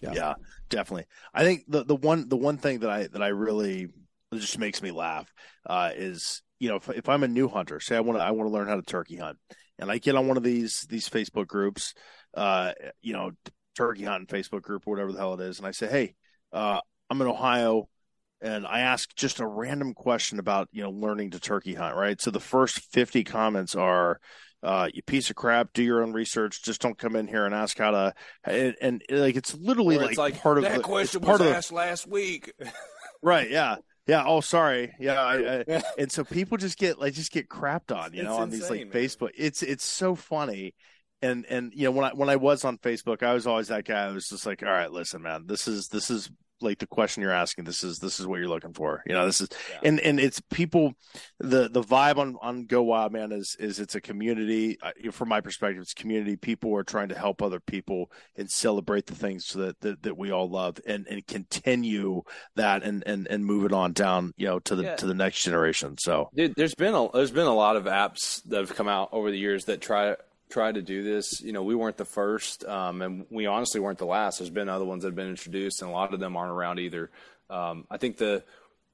Yeah. yeah, definitely. I think the the one the one thing that I that I really just makes me laugh uh, is you know if, if I'm a new hunter, say I want to I want to learn how to turkey hunt, and I get on one of these these Facebook groups, uh, you know, turkey hunting Facebook group or whatever the hell it is, and I say, hey, uh, I'm in Ohio, and I ask just a random question about you know learning to turkey hunt, right? So the first 50 comments are. Uh, you piece of crap. Do your own research. Just don't come in here and ask how to. And, and like it's literally like, like, part of that the, question part was of asked last week. right? Yeah, yeah. Oh, sorry. Yeah. I, I, and so people just get like just get crapped on, you know, on these like man. Facebook. It's it's so funny. And and you know when I when I was on Facebook, I was always that guy. I was just like, all right, listen, man, this is this is like the question you're asking this is this is what you're looking for you know this is yeah. and and it's people the the vibe on on go wild man is is it's a community uh, from my perspective it's community people are trying to help other people and celebrate the things that that, that we all love and and continue that and and and move it on down you know to the yeah. to the next generation so Dude, there's been a there's been a lot of apps that have come out over the years that try try to do this. You know, we weren't the first, um, and we honestly weren't the last. There's been other ones that have been introduced, and a lot of them aren't around either. Um, I think the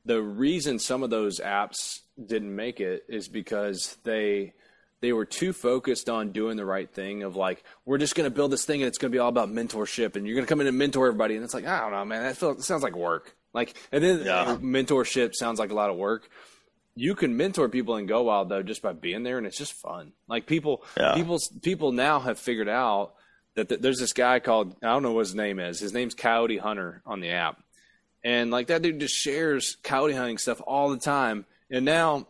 the reason some of those apps didn't make it is because they they were too focused on doing the right thing of like we're just going to build this thing and it's going to be all about mentorship and you're going to come in and mentor everybody and it's like I don't know man that feels sounds like work like and then yeah. mentorship sounds like a lot of work you can mentor people in Go Wild though just by being there, and it's just fun. Like people, yeah. people, people now have figured out that th- there's this guy called I don't know what his name is. His name's Coyote Hunter on the app, and like that dude just shares coyote hunting stuff all the time. And now,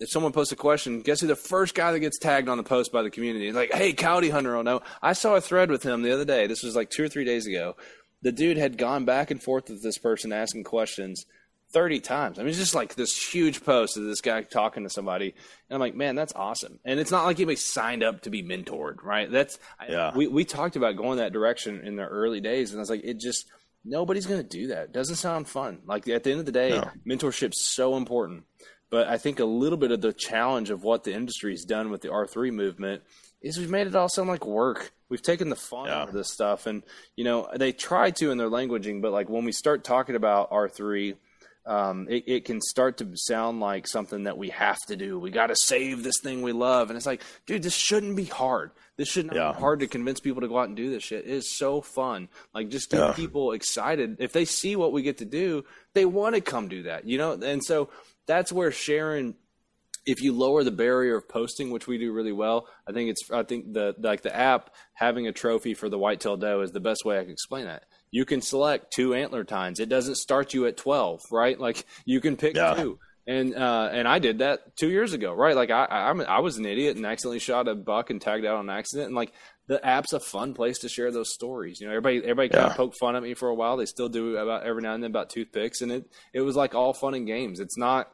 if someone posts a question, guess who the first guy that gets tagged on the post by the community? Like, hey, coyote hunter, oh no. I saw a thread with him the other day. This was like two or three days ago. The dude had gone back and forth with this person asking questions 30 times. I mean, it's just like this huge post of this guy talking to somebody. And I'm like, man, that's awesome. And it's not like anybody signed up to be mentored, right? That's, Yeah. I, we, we talked about going that direction in the early days. And I was like, it just, nobody's going to do that. It doesn't sound fun. Like at the end of the day, No. mentorship's so important. But I think a little bit of the challenge of what the industry's done with the R3 movement is we've made it all sound like work. We've taken the fun Yeah. out of this stuff. And, you know, they try to in their languaging, but like when we start talking about R3, um, it, it can start to sound like something that we have to do. We got to save this thing we love. And it's like, dude, this shouldn't be hard. This should not Yeah. be hard to convince people to go out and do this shit. It is so fun. Like, just get Yeah. people excited. If they see what we get to do, they want to come do that, you know? And so that's where sharing if you lower the barrier of posting, which we do really well, I think it's I think the like the app having a trophy for the whitetail doe is the best way I can explain that. You can select two antler tines. It doesn't start you at twelve, right? Like you can pick Yeah. two. And uh, and I did that two years ago, right? Like I I, I'm, I was an idiot and accidentally shot a buck and tagged out on accident. And like the app's a fun place to share those stories. You know, everybody everybody kind of poked fun at me for a while. They still do about every now and then about toothpicks, and it it was like all fun and games. It's not.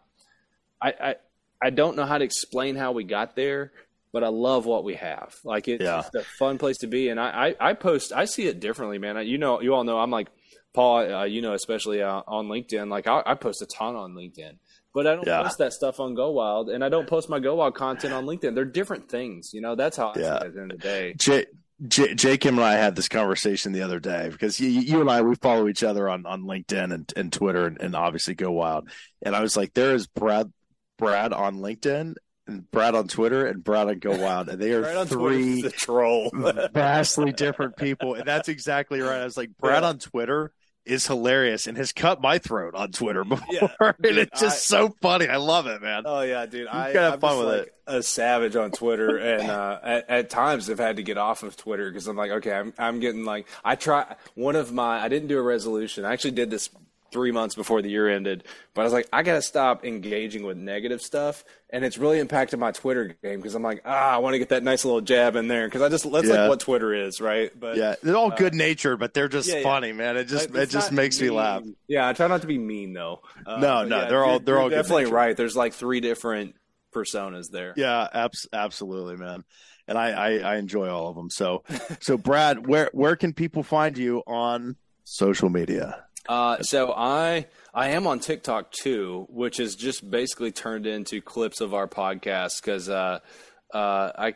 I, I I don't know how to explain how we got there, but I love what we have. Like it's Yeah. just a fun place to be, and I, I I post I see it differently, man. I, you know, you all know I'm like Paul. Uh, you know, especially uh, on LinkedIn. Like I, I post a ton on LinkedIn, but I don't Yeah. post that stuff on Go Wild, and I don't post my Go Wild content on LinkedIn. They're different things. You know, that's how I see Yeah. it at the end of the day. J- J- Jacob and I had this conversation the other day because you, you and I we follow each other on, on LinkedIn and, and Twitter and, and obviously Go Wild. And I was like, there is Brad Brad on LinkedIn Brad on Twitter and Brad on Go Wild, and they are on three troll. vastly different people. And that's exactly right. I was like, Brad Yeah. on Twitter is hilarious and has cut my throat on Twitter before, Yeah, and dude, it's just so funny. I love it, man. Oh yeah, dude. I, gotta have I'm fun with like a savage on Twitter, and uh, at, at times I've had to get off of Twitter because I'm like, okay, I'm I'm getting like I try one of my I didn't do a resolution. I actually did this three months before the year ended, but I was like, I gotta stop engaging with negative stuff, and it's really impacted my Twitter game because I'm like, ah, I want to get that nice little jab in there because I just that's Yeah. like what Twitter is, right? But Yeah, they're all good natured, but they're just yeah, yeah. funny, man. It just Like, it just makes me laugh. Yeah, I try not to be mean though. Uh, No, no, yeah, they're all- they're all definitely right. There's like three different personas there. Yeah, abs- absolutely, man. And I, I I enjoy all of them. So so Brad, where where can people find you on social media? Uh, so I I am on TikTok too, which is just basically turned into clips of our podcast because uh, uh, I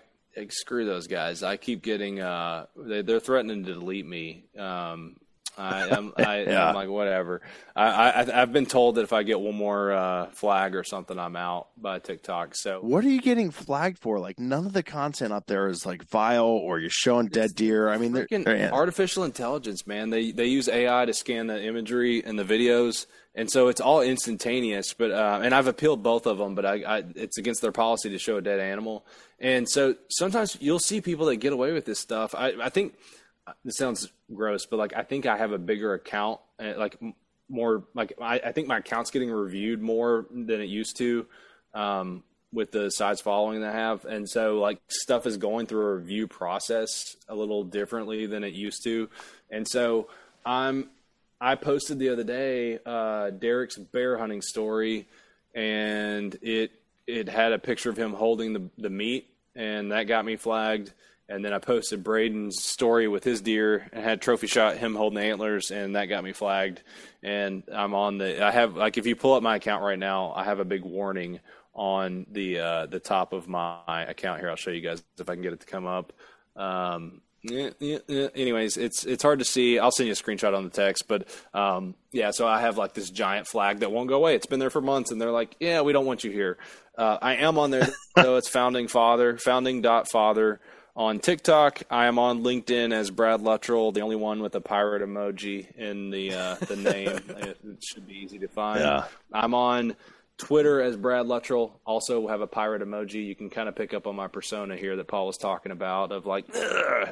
screw those guys. I keep getting uh, they, they're threatening to delete me. Um, I, I'm, I, Yeah. I'm like whatever. I, I I've been told that if I get one more uh, flag or something, I'm out by TikTok. So What are you getting flagged for? Like none of the content up there is like vile or you're showing dead deer. I mean, they're, they're- artificial intelligence, man. They they use AI to scan the imagery and the videos, and so it's all instantaneous. But uh, and I've appealed both of them, but I, I it's against their policy to show a dead animal. And so sometimes you'll see people that get away with this stuff. I I think this sounds gross, but like I think I have a bigger account, uh, like more like I, I think my account's getting reviewed more than it used to. Um, with the size following that I have. And so like stuff is going through a review process a little differently than it used to. And so I'm I posted the other day uh, Derek's bear hunting story and it it had a picture of him holding the the meat and that got me flagged. And then I posted Braden's story with his deer and had trophy shot him holding the antlers, and that got me flagged. And I'm on the. I have like if you pull up my account right now, I have a big warning on the uh, the top of my account here. I'll show you guys if I can get it to come up. Um, yeah, yeah, yeah. Anyways, it's it's hard to see. I'll send you a screenshot on the text, but um, yeah. So I have like this giant flag that won't go away. It's been there for months, and they're like, "Yeah, we don't want you here." Uh, I am on there though. It's founding father, founding dot father on TikTok. I am on LinkedIn as Brad Luttrell, the only one with a pirate emoji in the uh, the name. it, it should be easy to find. Yeah. I'm on Twitter as Brad Luttrell. Also have a pirate emoji. You can kind of pick up on my persona here that Paul was talking about of like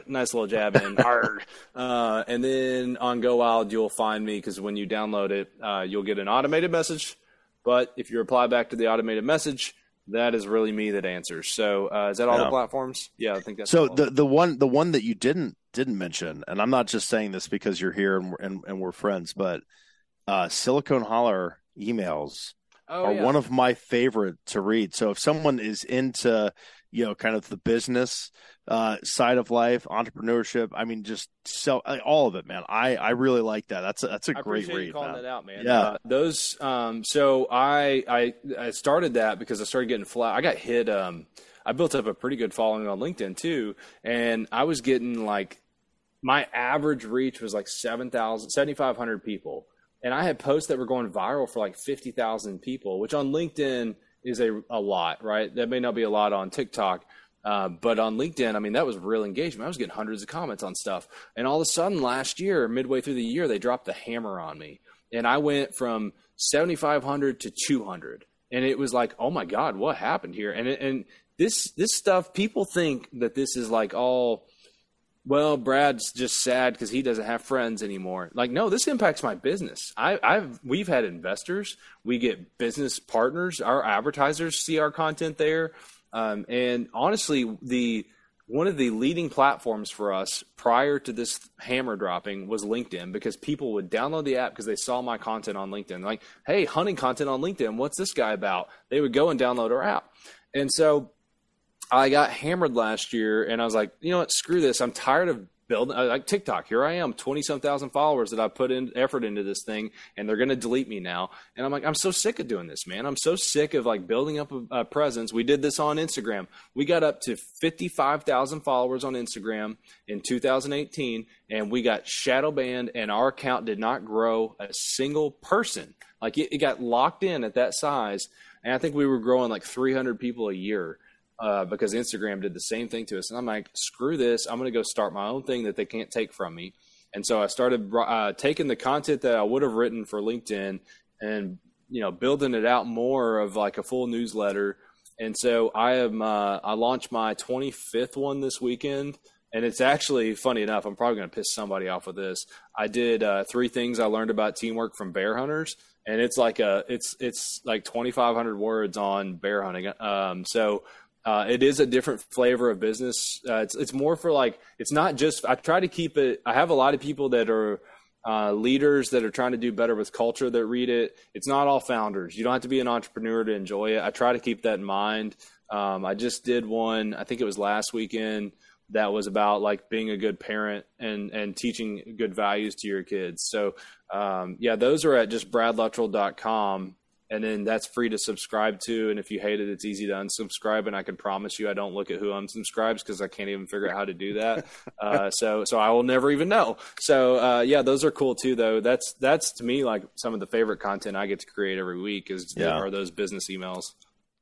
nice little jab in. uh, and then on Go Wild, you'll find me because when you download it, uh, you'll get an automated message. But if you reply back to the automated message, that is really me that answers. So uh, is that all Yeah. the platforms? Yeah, I think that's So all. the the one the one that you didn't didn't mention, and I'm not just saying this because you're here and we're, and, and we're friends, but uh, Silicon Holler emails oh, are yeah. one of my favorite to read. So if someone is into you know kind of the business uh, side of life, entrepreneurship, I mean, just so all of it, man. I I really like that. That's a, that's a I great appreciate you read. calling man. that out, man. Yeah. Uh, those. Um, so I, I I started that because I started getting flat. I got hit. Um, I built up a pretty good following on LinkedIn too, and I was getting like my average reach was like 7,000, 7,500 people, and I had posts that were going viral for like fifty thousand people, which on LinkedIn is a a lot, right? That may not be a lot on TikTok. Uh, but on LinkedIn, I mean, that was real engagement. I was getting hundreds of comments on stuff. And all of a sudden, last year, midway through the year, they dropped the hammer on me. And I went from 7,500 to 200. And it was like, oh my God, what happened here? And, and this, this stuff, people think that this is like all, well, Brad's just sad because he doesn't have friends anymore. Like, no, this impacts my business. I, I've we've had investors, we get business partners, our advertisers see our content there, um, and honestly, the one of the leading platforms for us prior to this hammer dropping was LinkedIn because people would download the app because they saw my content on LinkedIn. Like, hey, hunting content on LinkedIn, what's this guy about? They would go and download our app, and so I got hammered last year, and I was like, you know what? Screw this. I'm tired of building uh, like TikTok. Here I am, twenty some thousand followers that I put in effort into this thing, and they're going to delete me now. And I'm like, I'm so sick of doing this, man. I'm so sick of like building up a, a presence. We did this on Instagram. We got up to fifty five thousand followers on Instagram in 2018, and we got shadow banned, and our account did not grow a single person. Like it, it got locked in at that size, and I think we were growing like 300 people a year uh, because Instagram did the same thing to us. And I'm like, screw this. I'm going to go start my own thing that they can't take from me. And so I started uh, taking the content that I would have written for LinkedIn and you know building it out more of like a full newsletter. And so I am uh, I launched my 25th one this weekend. And it's actually funny enough. I'm probably going to piss somebody off with this. I did uh, three things I learned about teamwork from bear hunters, and it's like a it's it's like 2,500 words on bear hunting. Um, so uh, it is a different flavor of business. Uh, it's it's more for like it's not just. I try to keep it. I have a lot of people that are uh, leaders that are trying to do better with culture that read it. It's not all founders. You don't have to be an entrepreneur to enjoy it. I try to keep that in mind. Um, I just did one. I think it was last weekend. That was about like being a good parent and and teaching good values to your kids. So um, yeah, those are at just bradluttrell.com and then that's free to subscribe to. And if you hate it, it's easy to unsubscribe. And I can promise you, I don't look at who unsubscribes because I can't even figure out how to do that. Uh, so, so I will never even know. So, uh, yeah, those are cool too, though. That's that's to me like some of the favorite content I get to create every week is Yeah. are those business emails.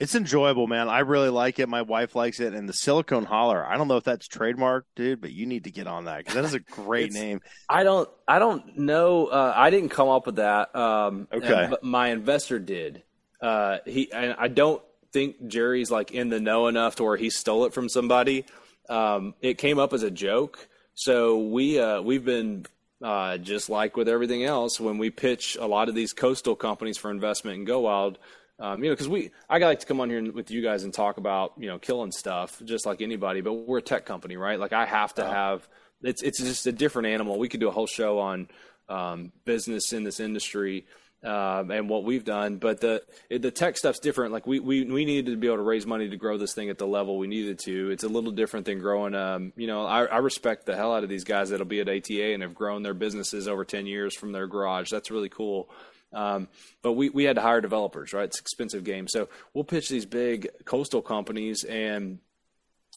It's enjoyable, man. I really like it. My wife likes it, and the Silicon Holler. I don't know if that's trademark, dude, but you need to get on that because that is a great name. I don't I don't know. Uh, I didn't come up with that. Um, Okay. and- my investor did. Uh, he and I don't think Jerry's like in the know enough to where he stole it from somebody. Um, it came up as a joke, so we uh, we've been uh, just like with everything else when we pitch a lot of these coastal companies for investment in Go Wild. Um, you know, because we, I like to come on here with you guys and talk about, you know, killing stuff just like anybody, but we're a tech company, right? Like I have to have, it's, it's just a different animal. We could do a whole show on um, business in this industry um, and what we've done, but the the tech stuff's different. Like we, we we needed to be able to raise money to grow this thing at the level we needed to. It's a little different than growing. Um, you know, I, I respect the hell out of these guys that'll be at ATA and have grown their businesses over ten years from their garage. That's really cool. Um, but we, we had to hire developers, right? It's an expensive game. So we'll pitch these big coastal companies and,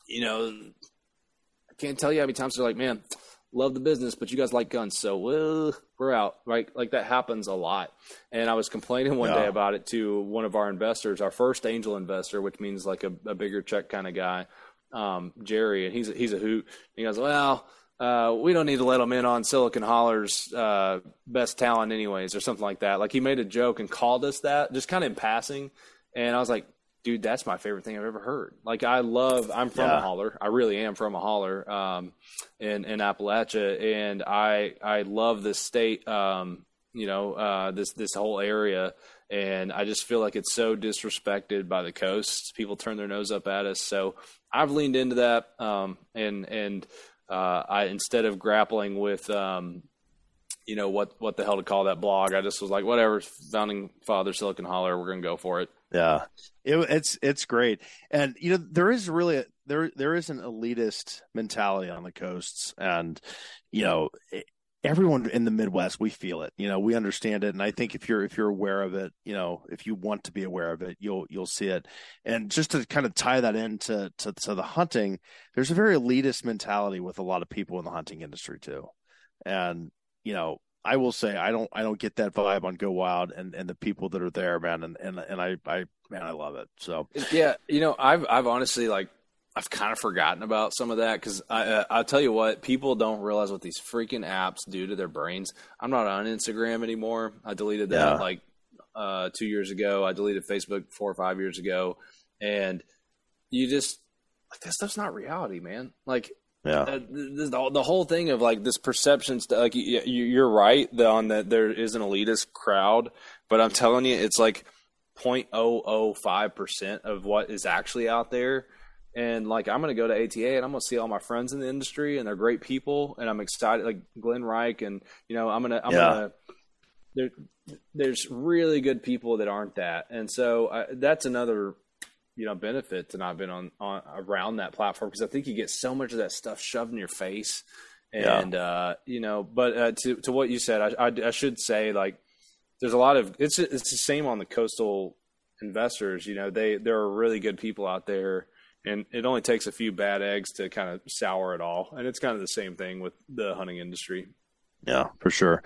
you know, I can't tell you how many times they're like, man, love the business, but you guys like guns. So well, we're out, right? Like that happens a lot. And I was complaining one Yeah. day about it to one of our investors, our first angel investor, which means like a, a bigger check kind of guy, um, Jerry. And he's, he's a hoot. He goes, well, uh, we don't need to let him in on Silicon Holler's uh, best talent, anyways, or something like that. Like he made a joke and called us that, just kind of in passing. And I was like, dude, that's my favorite thing I've ever heard. Like I love, I'm from Yeah. a holler. I really am from a holler um, in in Appalachia, and I I love this state. Um, you know, uh, this this whole area. And I just feel like it's so disrespected by the coast. People turn their nose up at us. So I've leaned into that, um, and and uh, I instead of grappling with um, you know what what the hell to call that blog, I just was like, whatever, founding father Silicon Holler, we're gonna go for it. Yeah, it, it's it's great, and you know there is really a, there there is an elitist mentality on the coasts, and you know everyone in the Midwest we feel it. You know we understand it, and I think if you're if you're aware of it, you know if you want to be aware of it, you'll you'll see it. And just to kind of tie that into to, to the hunting, there's a very elitist mentality with a lot of people in the hunting industry too, and you know I will say I don't I don't get that vibe on Go Wild and, and the people that are there, man, and and and I I man I love it. So Yeah, you know, I've I've honestly like I've kind of forgotten about some of that because I uh, I'll tell you what, people don't realize what these freaking apps do to their brains. I'm not on Instagram anymore. I deleted that Yeah. like uh, two years ago. I deleted Facebook four or five years ago, and you just like that stuff's not reality, man. Like yeah, uh, the, the, whole thing of like this perception stuff like you, you- you're right the, on that there is an elitist crowd but i'm telling you it's like 0.005% of what is actually out there and like i'm going to go to ata and i'm going to see all my friends in the industry and they're great people and i'm excited like glenn reich and you know i'm going to i'm Yeah. going to there, there's really good people that aren't that and so uh, that's another you know benefit to not been on, on around that platform because I think you get so much of that stuff shoved in your face, Yeah. and uh, you know. But uh, to to what you said, I, I, I should say like there's a lot of it's it's the same on the coastal investors. You know, they there are really good people out there, and it only takes a few bad eggs to kind of sour it all. And it's kind of the same thing with the hunting industry. yeah, for sure.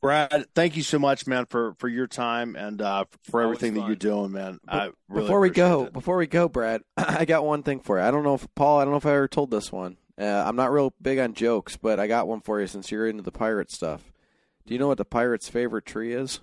Brad, thank you so much, man, for for your time and uh, for Always everything that you're doing, man. I really before we go, it. before we go, Brad, I got one thing for you. I don't know if Paul, I don't know if I ever told this one. Uh, I'm not real big on jokes, but I got one for you since you're into the pirate stuff. Do you know what the pirate's favorite tree is?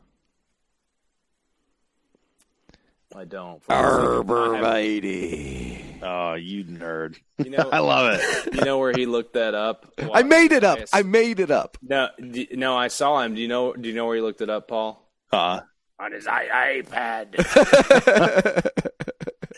I don't. Arborvitae. Oh, you nerd! You know, I love it. you know where he looked that up? I made it up. Yes. I made it up. No, d- no, I saw him. Do you know? Do you know where he looked it up, Paul? Uh, On his i- iPad.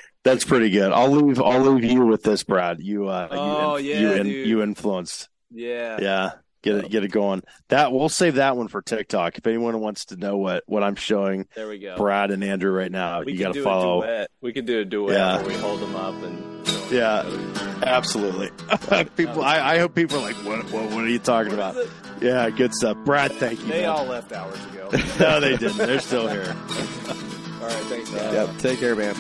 that's pretty good. I'll leave. I'll leave you with this, Brad. You, uh, Oh, you, yeah, you, in, dude. you influenced. yeah. Yeah, get it, get it going. That we'll save that one for TikTok. If anyone wants to know what what I'm showing There we go. Brad and Andrew right now, we you got to do follow. a duet. We could do a duet Yeah. where we hold them up and. show 'em Yeah. Absolutely. people, I, I hope people are like, what, what, what are you talking about? Yeah, good stuff. Brad, thank you. They man. all left hours ago. no, they didn't. They're still here. all right, thanks, guys. Yep. Take care, man.